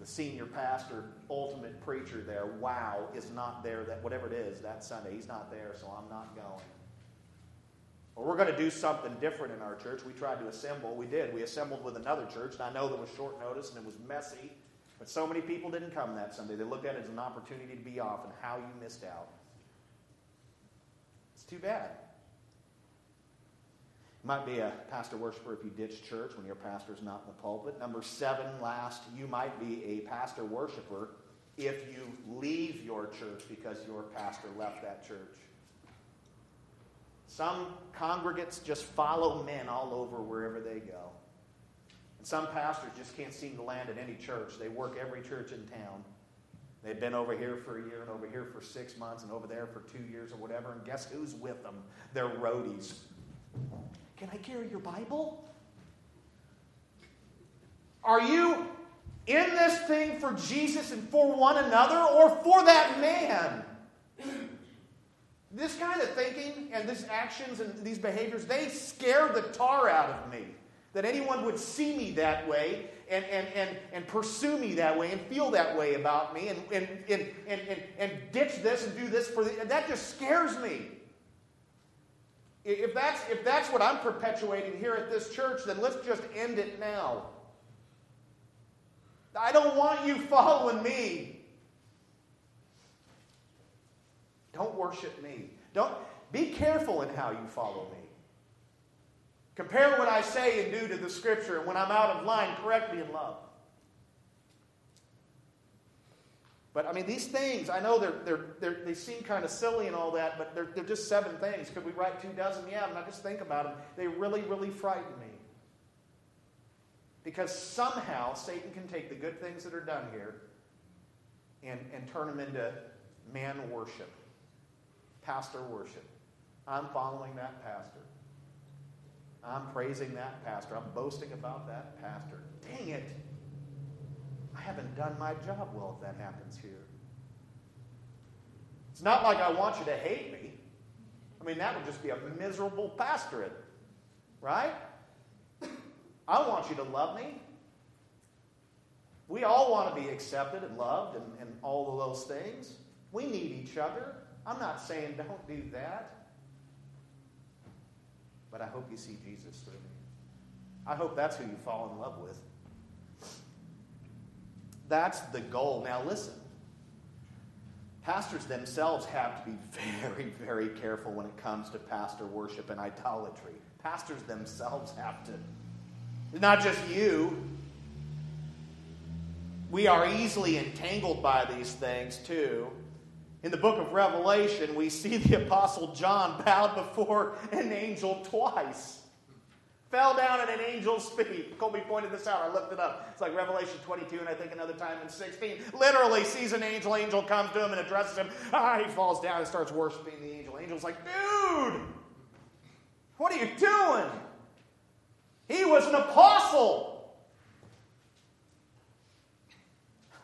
the senior pastor, ultimate preacher there, wow, is not there, that whatever it is, that Sunday, he's not there, so I'm not going. Or we're going to do something different in our church. We tried to assemble. We did. We assembled with another church, and I know that was short notice and it was messy, but so many people didn't come that Sunday. They looked at it as an opportunity to be off and how you missed out. It's too bad. You might be a pastor worshiper if you ditch church when your pastor's not in the pulpit. Number seven, last, you might be a pastor worshiper if you leave your church because your pastor left that church. Some congregants just follow men all over wherever they go. And some pastors just can't seem to land at any church. They work every church in town. They've been over here for a year and over here for six months and over there for two years or whatever. And guess who's with them? They're roadies. Can I carry your Bible? Are you in this thing for Jesus and for one another or for that man? This kind of thinking and these actions and these behaviors, they scare the tar out of me. That anyone would see me that way and, and, and, and pursue me that way and feel that way about me and, and, and, and, and, and ditch this and do this for the, that just scares me. If that's, if that's what I'm perpetuating here at this church, then let's just end it now. I don't want you following me. Don't worship me. Don't be careful in how you follow me. Compare what I say and do to the scripture, and when I'm out of line, correct me in love. But I mean, these things, I know they're, they're, they're, they seem kind of silly and all that, but they're, they're just seven things. Could we write two dozen? Yeah, and I just think about them. They really, really frighten me. Because somehow Satan can take the good things that are done here and, and turn them into man worship, pastor worship. I'm following that pastor. I'm praising that pastor. I'm boasting about that pastor. Dang it. I haven't done my job well if that happens here. It's not like I want you to hate me. I mean, that would just be a miserable pastorate, right? I want you to love me. We all want to be accepted and loved and, and all of those things. We need each other. I'm not saying don't do that but I hope you see Jesus through me. I hope that's who you fall in love with. That's the goal. Now, listen. Pastors themselves have to be very, very careful when it comes to pastor worship and idolatry. Pastors themselves have to. Not just you. We are easily entangled by these things, too. In the book of Revelation, we see the Apostle John bowed before an angel twice. Fell down at an angel's feet. Colby pointed this out. I looked it up. It's like Revelation 22, and I think another time in 16. Literally sees an angel. Angel comes to him and addresses him. Ah, he falls down and starts worshiping the angel. Angel's like, dude, what are you doing? He was an apostle.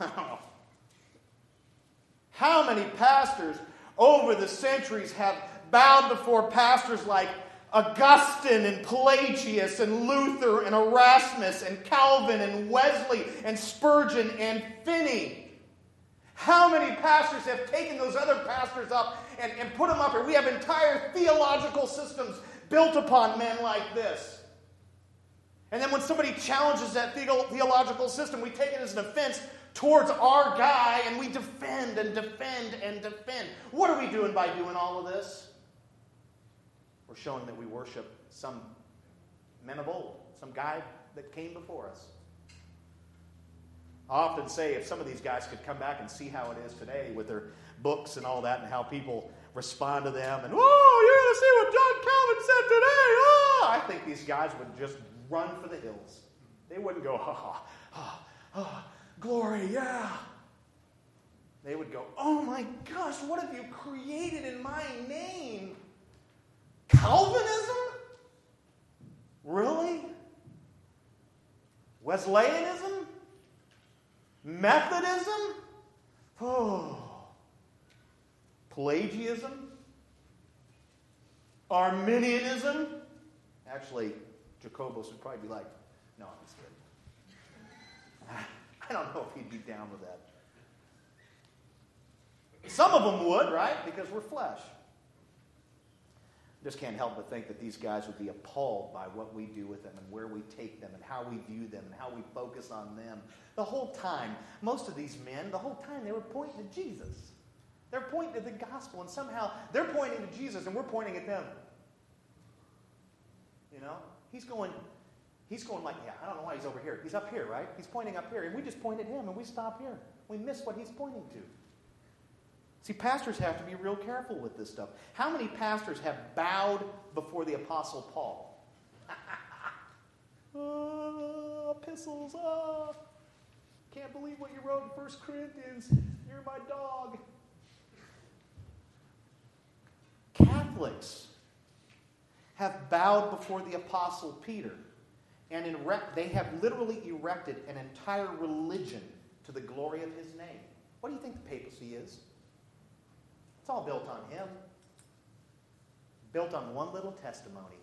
How many pastors over the centuries have bowed before pastors like Augustine and Pelagius and Luther and Erasmus and Calvin and Wesley and Spurgeon and Finney? How many pastors have taken those other pastors up and, and put them up here? We have entire theological systems built upon men like this. And then when somebody challenges that theological system, we take it as an offense towards our guy and we defend and defend and defend. What are we doing by doing all of this? We're showing that we worship some men of old, some guy that came before us. I often say if some of these guys could come back and see how it is today with their books and all that and how people respond to them and, oh, you're going to see what John Calvin said today. Oh, I think these guys would just run for the hills. They wouldn't go, ha, ha, ha, ha. Glory, yeah. They would go, Oh my gosh, what have you created in my name? Calvinism? Really? Wesleyanism? Methodism? Oh. Pelagianism? Arminianism? Actually, Jacobus would probably be like, no, I'm just kidding. I don't know if he'd be down with that. Some of them would, right? Because we're flesh. Just can't help but think that these guys would be appalled by what we do with them and where we take them and how we view them and how we focus on them. The whole time, most of these men, the whole time, they were pointing to Jesus. They're pointing to the gospel, and somehow they're pointing to Jesus and we're pointing at them. You know? He's going, He's going like, yeah, I don't know why he's over here. He's up here, right? He's pointing up here. And we just point at him and we stop here. We miss what he's pointing to. See, pastors have to be real careful with this stuff. How many pastors have bowed before the Apostle Paul? Oh, epistles, oh. Can't believe what you wrote in First Corinthians. You're my dog. Catholics have bowed before the Apostle Peter, and erect, they have literally erected an entire religion to the glory of his name. What do you think the papacy is? It's all built on him, built on one little testimony.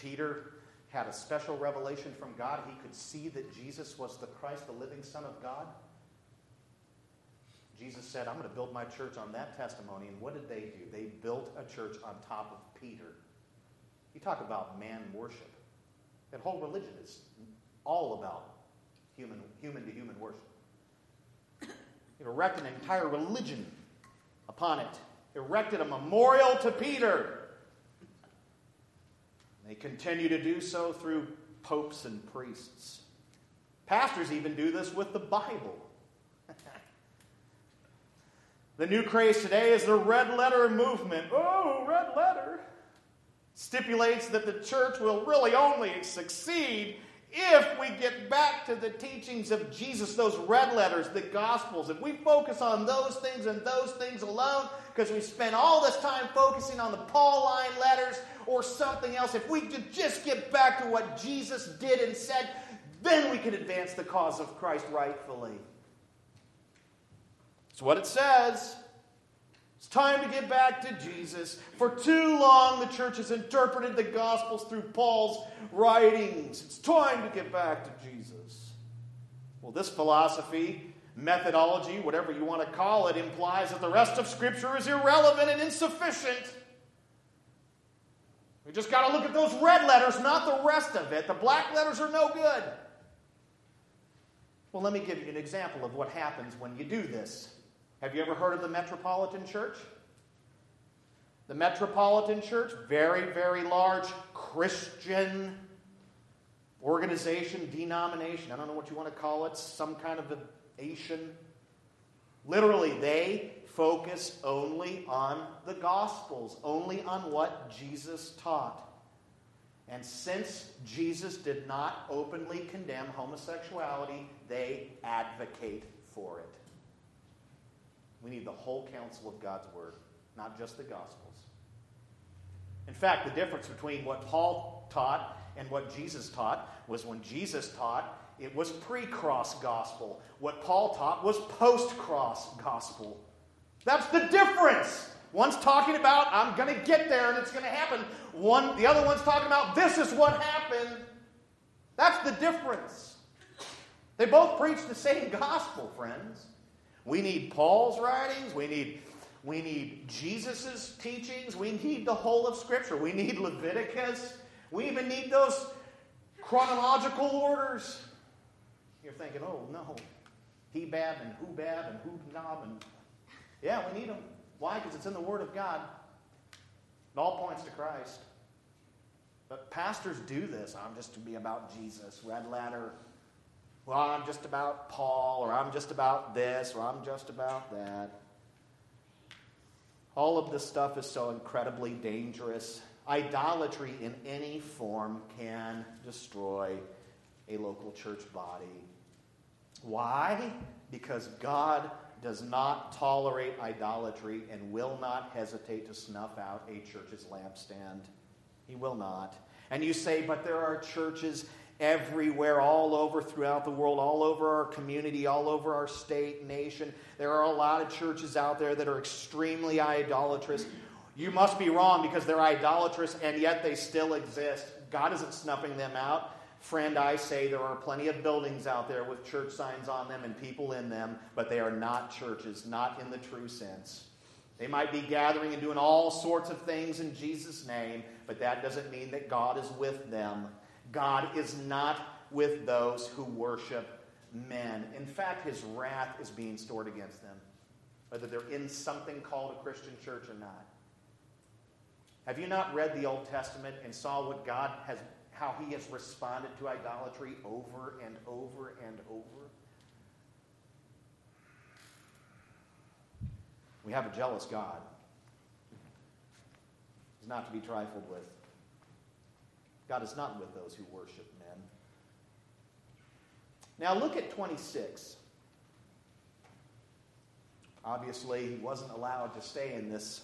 Peter had a special revelation from God. He could see that Jesus was the Christ, the living Son of God. Jesus said, I'm going to build my church on that testimony. And what did they do? They built a church on top of Peter. You talk about man worship. That whole religion is all about human, human to human worship. It erected an entire religion upon it, erected a memorial to Peter. They continue to do so through popes and priests. Pastors even do this with the Bible. the new craze today is the red letter movement. Oh, red letter. Stipulates that the church will really only succeed if we get back to the teachings of Jesus, those red letters, the Gospels, if we focus on those things and those things alone, because we spend all this time focusing on the Pauline letters or something else, if we could just get back to what Jesus did and said, then we can advance the cause of Christ rightfully. It's what it says. It's time to get back to Jesus. For too long, the church has interpreted the Gospels through Paul's writings. It's time to get back to Jesus. Well, this philosophy, methodology, whatever you want to call it, implies that the rest of Scripture is irrelevant and insufficient. We just got to look at those red letters, not the rest of it. The black letters are no good. Well, let me give you an example of what happens when you do this. Have you ever heard of the Metropolitan Church? The Metropolitan Church, very, very large Christian organization, denomination. I don't know what you want to call it, some kind of a Asian. Literally, they focus only on the Gospels, only on what Jesus taught. And since Jesus did not openly condemn homosexuality, they advocate for it. We need the whole counsel of God's Word, not just the Gospels. In fact, the difference between what Paul taught and what Jesus taught was when Jesus taught, it was pre cross gospel. What Paul taught was post cross gospel. That's the difference. One's talking about, I'm going to get there and it's going to happen. One, the other one's talking about, this is what happened. That's the difference. They both preach the same gospel, friends. We need Paul's writings. We need, we need Jesus' teachings. We need the whole of Scripture. We need Leviticus. We even need those chronological orders. You're thinking, oh no, Hebab and Hubab and Hubnab and yeah, we need them. Why? Because it's in the Word of God. It all points to Christ. But pastors do this. I'm just to be about Jesus. Red letter, well, I'm just about Paul, or I'm just about this, or I'm just about that. All of this stuff is so incredibly dangerous. Idolatry in any form can destroy a local church body. Why? Because God does not tolerate idolatry and will not hesitate to snuff out a church's lampstand. He will not. And you say, but there are churches everywhere, all over throughout the world, all over our community, all over our state, nation. There are a lot of churches out there that are extremely idolatrous. You must be wrong because they're idolatrous and yet they still exist. God isn't snuffing them out. Friend, I say there are plenty of buildings out there with church signs on them and people in them, but they are not churches, not in the true sense. They might be gathering and doing all sorts of things in Jesus' name, but that doesn't mean that God is with them. God is not with those who worship men. In fact, his wrath is being stored against them, whether they're in something called a Christian church or not. Have you not read the Old Testament and saw what God has, how he has responded to idolatry over and over and over? We have a jealous God. He's not to be trifled with. God is not with those who worship men. Now look at 26. Obviously, he wasn't allowed to stay in this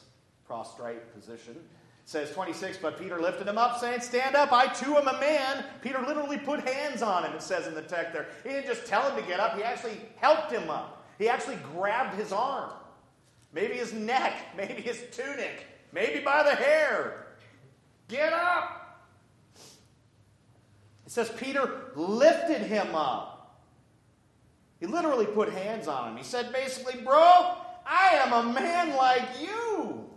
prostrate position. It says 26, but Peter lifted him up, saying, Stand up, I too am a man. Peter literally put hands on him, it says in the text there. He didn't just tell him to get up, he actually helped him up. He actually grabbed his arm, maybe his neck, maybe his tunic, maybe by the hair. Get up! Says Peter lifted him up. He literally put hands on him. He said basically, Bro, I am a man like you.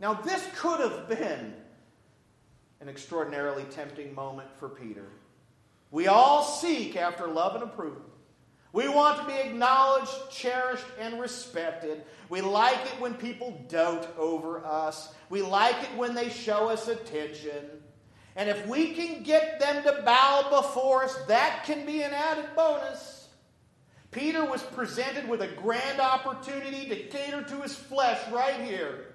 Now, this could have been an extraordinarily tempting moment for Peter. We all seek after love and approval. We want to be acknowledged, cherished, and respected. We like it when people dote over us. We like it when they show us attention. And if we can get them to bow before us, that can be an added bonus. Peter was presented with a grand opportunity to cater to his flesh right here.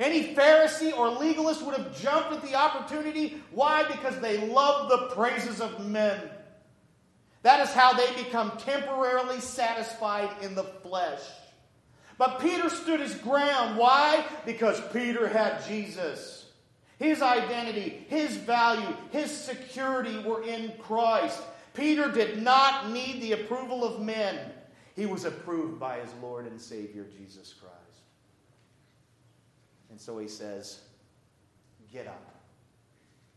Any Pharisee or legalist would have jumped at the opportunity. Why? Because they love the praises of men. That is how they become temporarily satisfied in the flesh. But Peter stood his ground. Why? Because Peter had Jesus. His identity, his value, his security were in Christ. Peter did not need the approval of men. He was approved by his Lord and Savior, Jesus Christ. And so he says, Get up.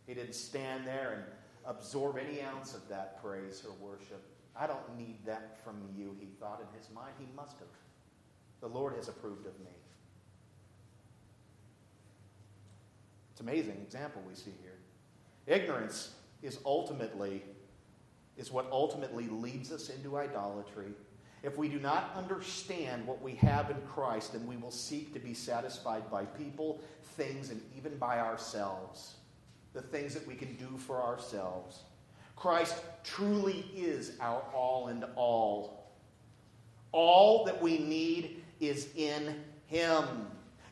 He didn't stand there and absorb any ounce of that praise or worship. I don't need that from you, he thought in his mind. He must have. The Lord has approved of me. It's an amazing example we see here. Ignorance is ultimately is what ultimately leads us into idolatry if we do not understand what we have in Christ, then we will seek to be satisfied by people, things, and even by ourselves. The things that we can do for ourselves. Christ truly is our all and all. All that we need is in Him.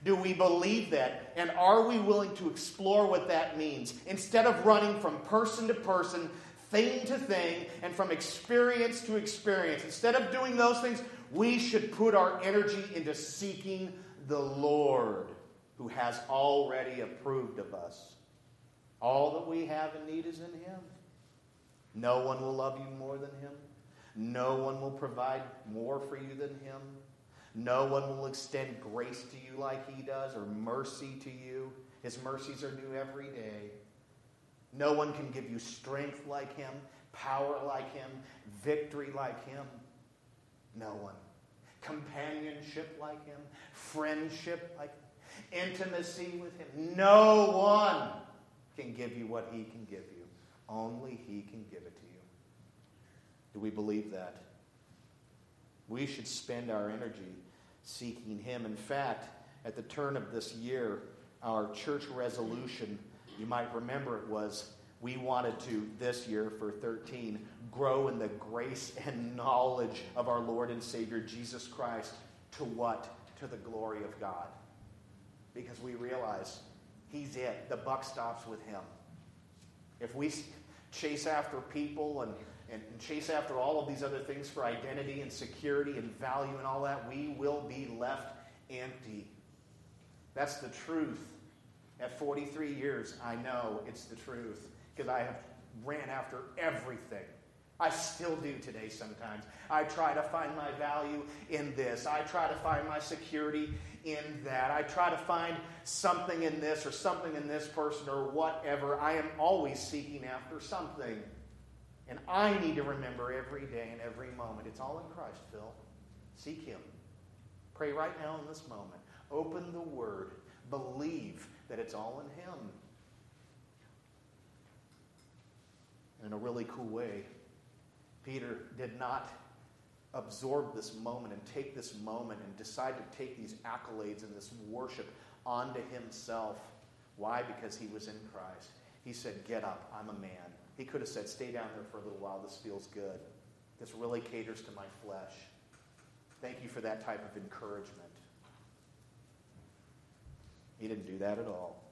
Do we believe that? And are we willing to explore what that means? Instead of running from person to person, thing to thing and from experience to experience. Instead of doing those things, we should put our energy into seeking the Lord who has already approved of us. All that we have and need is in Him. No one will love you more than Him. No one will provide more for you than Him. No one will extend grace to you like He does or mercy to you. His mercies are new every day. No one can give you strength like him, power like him, victory like him. No one. Companionship like him, friendship like him, intimacy with him. No one can give you what he can give you. Only he can give it to you. Do we believe that? We should spend our energy seeking him. In fact, at the turn of this year, our church resolution you might remember it was we wanted to, this year for 13, grow in the grace and knowledge of our Lord and Savior Jesus Christ to what? To the glory of God. Because we realize He's it. The buck stops with Him. If we chase after people and, and, and chase after all of these other things for identity and security and value and all that, we will be left empty. That's the truth. At 43 years, I know it's the truth because I have ran after everything. I still do today sometimes. I try to find my value in this. I try to find my security in that. I try to find something in this or something in this person or whatever. I am always seeking after something. And I need to remember every day and every moment it's all in Christ, Phil. Seek Him. Pray right now in this moment. Open the Word. Believe that it's all in Him. In a really cool way, Peter did not absorb this moment and take this moment and decide to take these accolades and this worship onto himself. Why? Because he was in Christ. He said, Get up, I'm a man. He could have said, Stay down there for a little while, this feels good. This really caters to my flesh. Thank you for that type of encouragement. He didn't do that at all.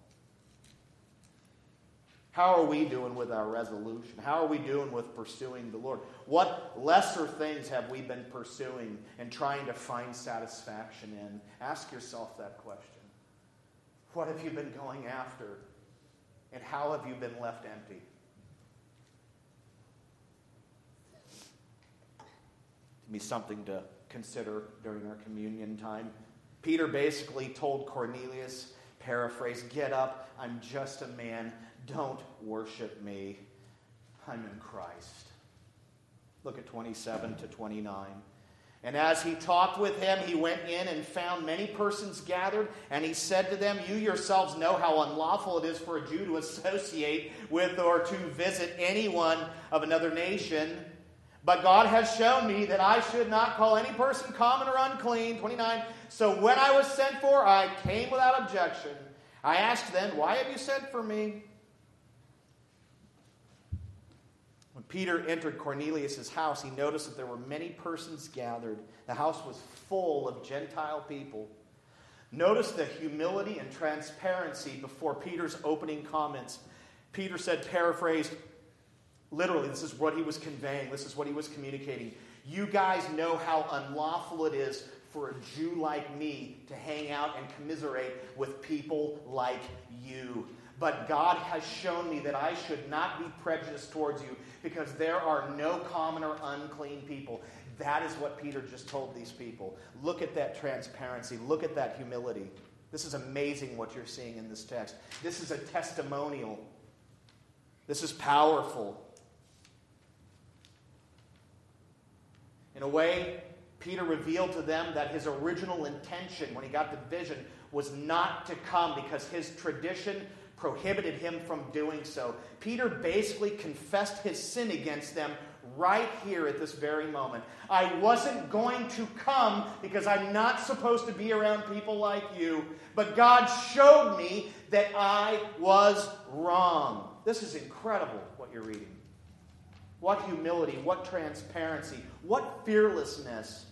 How are we doing with our resolution? How are we doing with pursuing the Lord? What lesser things have we been pursuing and trying to find satisfaction in? Ask yourself that question. What have you been going after? And how have you been left empty? Be something to consider during our communion time. Peter basically told Cornelius, paraphrase, get up, I'm just a man don't worship me. I'm in Christ. Look at 27 to 29. And as he talked with him, he went in and found many persons gathered, and he said to them, You yourselves know how unlawful it is for a Jew to associate with or to visit anyone of another nation. But God has shown me that I should not call any person common or unclean. 29. So when I was sent for, I came without objection. I asked then, Why have you sent for me? When Peter entered Cornelius' house, he noticed that there were many persons gathered. The house was full of Gentile people. Notice the humility and transparency before Peter's opening comments. Peter said, paraphrased, literally, this is what he was conveying, this is what he was communicating. You guys know how unlawful it is for a Jew like me to hang out and commiserate with people like you. But God has shown me that I should not be prejudiced towards you because there are no common or unclean people. That is what Peter just told these people. Look at that transparency. Look at that humility. This is amazing what you're seeing in this text. This is a testimonial. This is powerful. In a way, Peter revealed to them that his original intention when he got the vision was not to come because his tradition prohibited him from doing so. Peter basically confessed his sin against them right here at this very moment. I wasn't going to come because I'm not supposed to be around people like you, but God showed me that I was wrong. This is incredible what you're reading. What humility, what transparency, what fearlessness.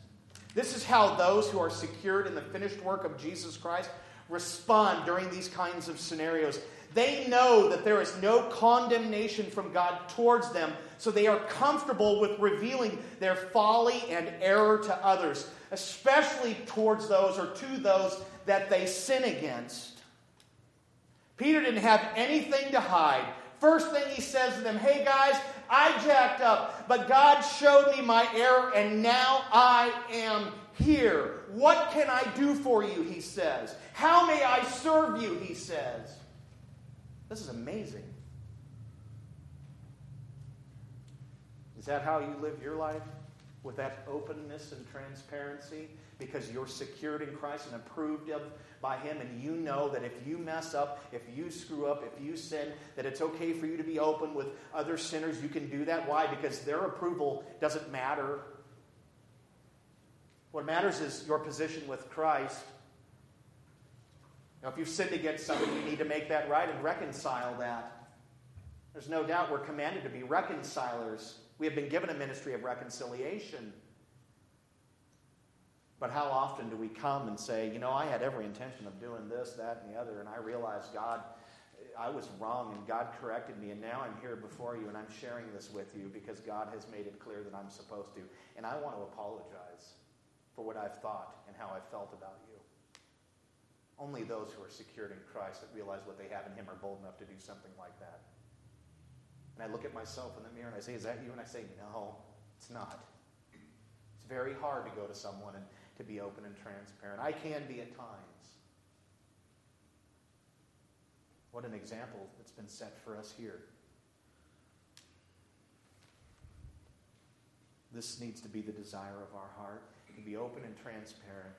This is how those who are secured in the finished work of Jesus Christ respond during these kinds of scenarios. They know that there is no condemnation from God towards them, so they are comfortable with revealing their folly and error to others, especially towards those or to those that they sin against. Peter didn't have anything to hide. First thing he says to them, Hey guys, I jacked up, but God showed me my error, and now I am here. What can I do for you? He says. How may I serve you? He says. This is amazing. Is that how you live your life? With that openness and transparency? Because you're secured in Christ and approved of by Him, and you know that if you mess up, if you screw up, if you sin, that it's okay for you to be open with other sinners. You can do that. Why? Because their approval doesn't matter. What matters is your position with Christ now, if you've sinned against somebody, you need to make that right and reconcile that. There's no doubt we're commanded to be reconcilers. We have been given a ministry of reconciliation. But how often do we come and say, you know, I had every intention of doing this, that, and the other, and I realized God, I was wrong, and God corrected me, and now I'm here before you, and I'm sharing this with you because God has made it clear that I'm supposed to. And I want to apologize for what I've thought and how I felt about you. Only those who are secured in Christ that realize what they have in Him are bold enough to do something like that. And I look at myself in the mirror and I say, Is that you? And I say, No, it's not. It's very hard to go to someone and to be open and transparent. I can be at times. What an example that's been set for us here. This needs to be the desire of our heart to be open and transparent,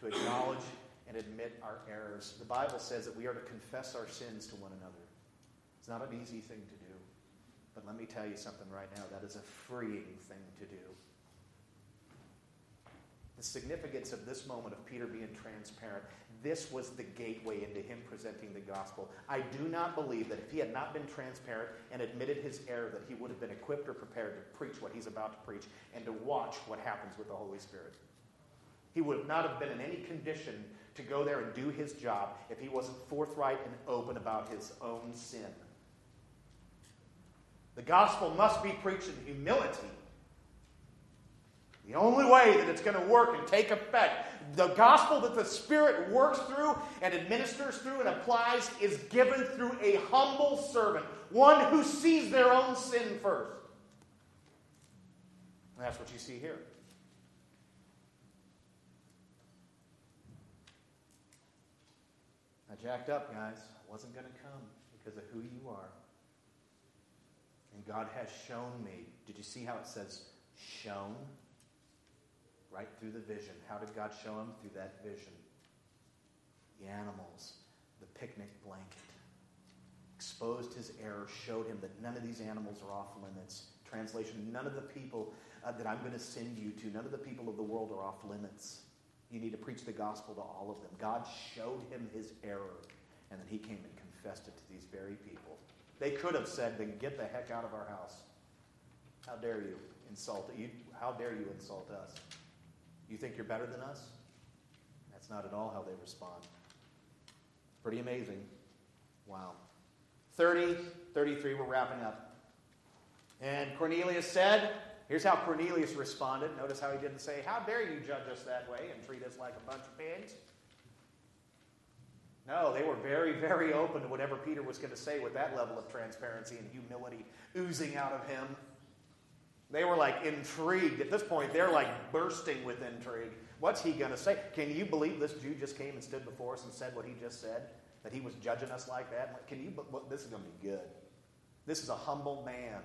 to acknowledge and admit our errors. The Bible says that we are to confess our sins to one another. It's not an easy thing to do. But let me tell you something right now that is a freeing thing to do. The significance of this moment of Peter being transparent, this was the gateway into him presenting the gospel. I do not believe that if he had not been transparent and admitted his error, that he would have been equipped or prepared to preach what he's about to preach and to watch what happens with the Holy Spirit. He would not have been in any condition to go there and do his job if he wasn't forthright and open about his own sin. The gospel must be preached in humility. The only way that it's going to work and take effect, the gospel that the Spirit works through and administers through and applies, is given through a humble servant, one who sees their own sin first. And that's what you see here. I jacked up, guys. I wasn't going to come because of who you are. And God has shown me. Did you see how it says shown? Right through the vision. How did God show him? Through that vision. The animals, the picnic blanket. Exposed his error, showed him that none of these animals are off limits. Translation None of the people uh, that I'm going to send you to, none of the people of the world are off limits. You need to preach the gospel to all of them. God showed him his error, and then he came and confessed it to these very people. They could have said, then get the heck out of our house. How dare you insult you? How dare you insult us? You think you're better than us? That's not at all how they respond. Pretty amazing. Wow. 30, 33, we're wrapping up. And Cornelius said, here's how Cornelius responded. Notice how he didn't say, How dare you judge us that way and treat us like a bunch of pigs? No, they were very, very open to whatever Peter was going to say with that level of transparency and humility oozing out of him. They were like intrigued. At this point, they're like bursting with intrigue. What's he going to say? Can you believe this Jew just came and stood before us and said what he just said? That he was judging us like that? Can you? This is going to be good. This is a humble man.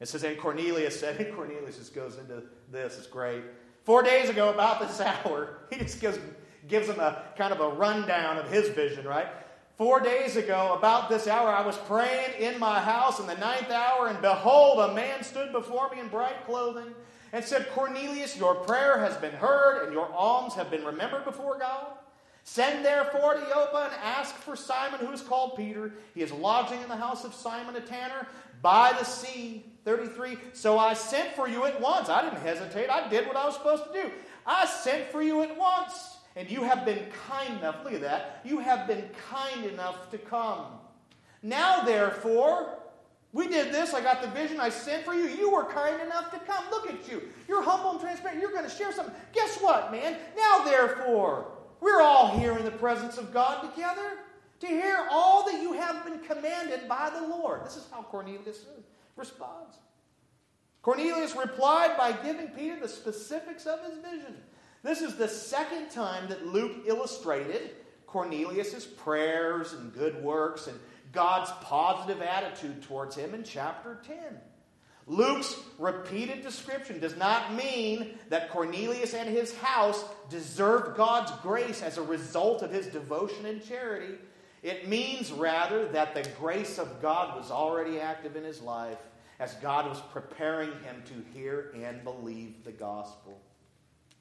It says, and Cornelius said, and Cornelius just goes into this. It's great. Four days ago, about this hour, he just gives gives him a kind of a rundown of his vision, right? Four days ago, about this hour, I was praying in my house in the ninth hour, and behold, a man stood before me in bright clothing and said, Cornelius, your prayer has been heard, and your alms have been remembered before God. Send therefore to Joppa and ask for Simon, who is called Peter. He is lodging in the house of Simon a tanner by the sea. 33. So I sent for you at once. I didn't hesitate. I did what I was supposed to do. I sent for you at once and you have been kind enough, look at that, you have been kind enough to come. Now, therefore, we did this. I got the vision. I sent for you. You were kind enough to come. Look at you. You're humble and transparent. You're going to share something. Guess what, man? Now, therefore, we're all here in the presence of God together to hear all that you have been commanded by the Lord. This is how Cornelius responds. Cornelius replied by giving Peter the specifics of his vision. This is the second time that Luke illustrated Cornelius' prayers and good works and God's positive attitude towards him in chapter 10. Luke's repeated description does not mean that Cornelius and his house deserved God's grace as a result of his devotion and charity. It means rather that the grace of God was already active in his life as God was preparing him to hear and believe the gospel.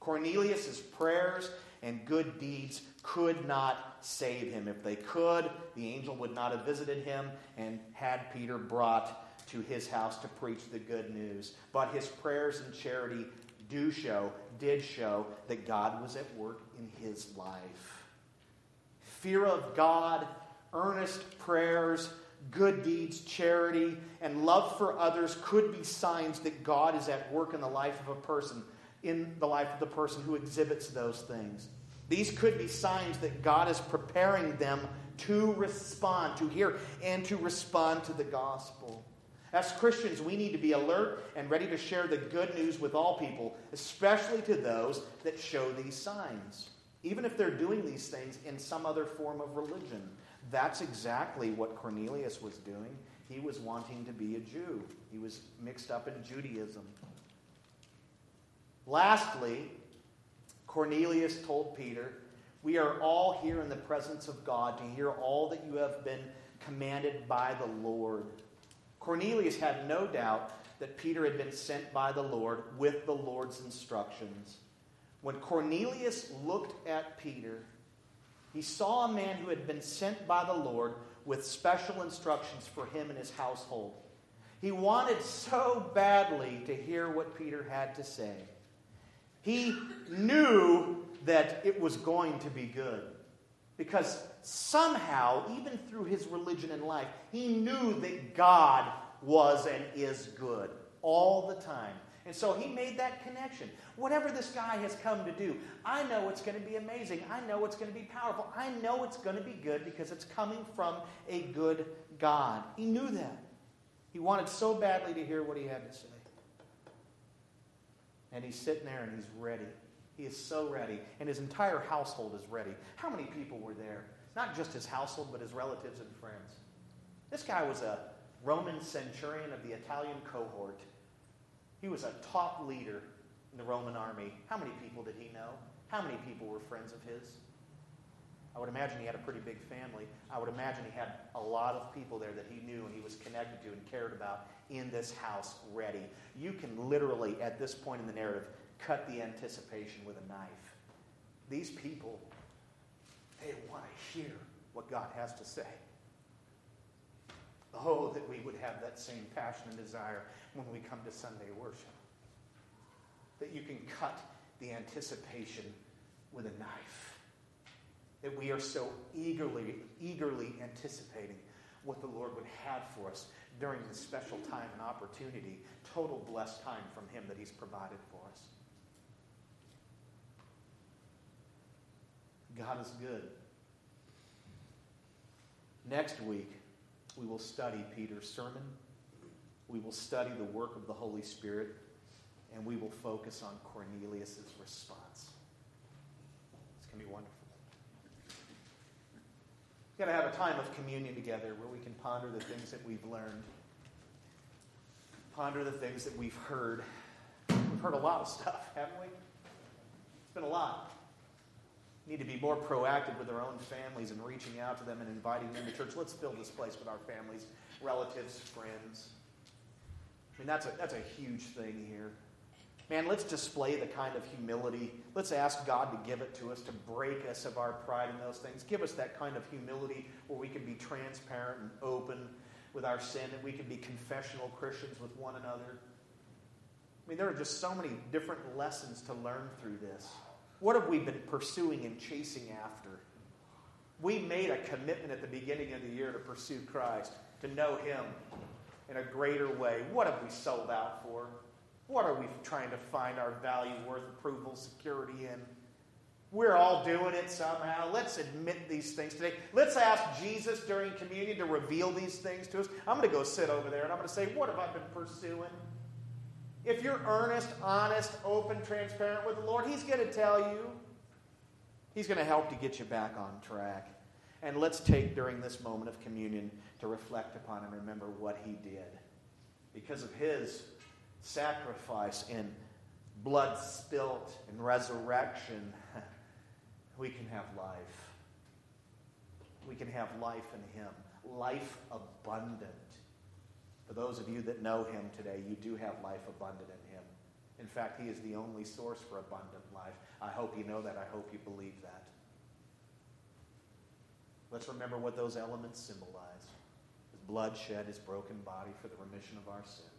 Cornelius' prayers and good deeds could not save him. If they could, the angel would not have visited him and had Peter brought to his house to preach the good news. But his prayers and charity do show, did show, that God was at work in his life. Fear of God, earnest prayers, good deeds, charity, and love for others could be signs that God is at work in the life of a person in the life of the person who exhibits those things. These could be signs that God is preparing them to respond, to hear, and to respond to the gospel. As Christians, we need to be alert and ready to share the good news with all people, especially to those that show these signs, even if they're doing these things in some other form of religion. That's exactly what Cornelius was doing. He was wanting to be a Jew, he was mixed up in Judaism. Lastly, Cornelius told Peter, We are all here in the presence of God to hear all that you have been commanded by the Lord. Cornelius had no doubt that Peter had been sent by the Lord with the Lord's instructions. When Cornelius looked at Peter, he saw a man who had been sent by the Lord with special instructions for him and his household. He wanted so badly to hear what Peter had to say. He knew that it was going to be good. Because somehow, even through his religion and life, he knew that God was and is good all the time. And so he made that connection. Whatever this guy has come to do, I know it's going to be amazing. I know it's going to be powerful. I know it's going to be good because it's coming from a good God. He knew that. He wanted so badly to hear what he had to say. And he's sitting there and he's ready. He is so ready. And his entire household is ready. How many people were there? Not just his household, but his relatives and friends. This guy was a Roman centurion of the Italian cohort. He was a top leader in the Roman army. How many people did he know? How many people were friends of his? I would imagine he had a pretty big family. I would imagine he had a lot of people there that he knew and he was connected to and cared about in this house ready. You can literally, at this point in the narrative, cut the anticipation with a knife. These people, they want to hear what God has to say. Oh, that we would have that same passion and desire when we come to Sunday worship. That you can cut the anticipation with a knife. That we are so eagerly, eagerly anticipating what the Lord would have for us during this special time and opportunity, total blessed time from Him that He's provided for us. God is good. Next week, we will study Peter's sermon. We will study the work of the Holy Spirit, and we will focus on Cornelius' response. It's going to be wonderful. We've got to have a time of communion together where we can ponder the things that we've learned, ponder the things that we've heard. We've heard a lot of stuff, haven't we? It's been a lot We need to be more proactive with our own families and reaching out to them and inviting them to church. Let's fill this place with our families, relatives, friends. I mean, that's a, that's a huge thing here. Man, let's display the kind of humility. Let's ask God to give it to us, to break us of our pride in those things. Give us that kind of humility where we can be transparent and open with our sin, and we can be confessional Christians with one another. I mean, there are just so many different lessons to learn through this. What have we been pursuing and chasing after? We made a commitment at the beginning of the year to pursue Christ, to know Him in a greater way. What have we sold out for? What are we trying to find our value, worth, approval, security in? We're all doing it somehow. Let's admit these things today. Let's ask Jesus during communion to reveal these things to us. I'm going to go sit over there and I'm going to say, What have I been pursuing? If you're earnest, honest, open, transparent with the Lord, He's going to tell you. He's going to help to get you back on track. And let's take during this moment of communion to reflect upon and remember what He did. Because of His sacrifice and blood spilt and resurrection, we can have life. We can have life in Him, life abundant. For those of you that know him today, you do have life abundant in him. In fact, he is the only source for abundant life. I hope you know that. I hope you believe that. Let's remember what those elements symbolize his blood shed, his broken body for the remission of our sin.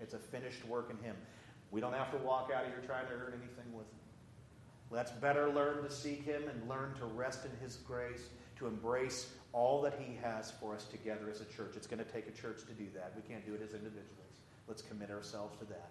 It's a finished work in him. We don't have to walk out of here trying to earn anything with him. Let's better learn to seek him and learn to rest in his grace, to embrace all that He has for us together as a church. It's going to take a church to do that. We can't do it as individuals. Let's commit ourselves to that.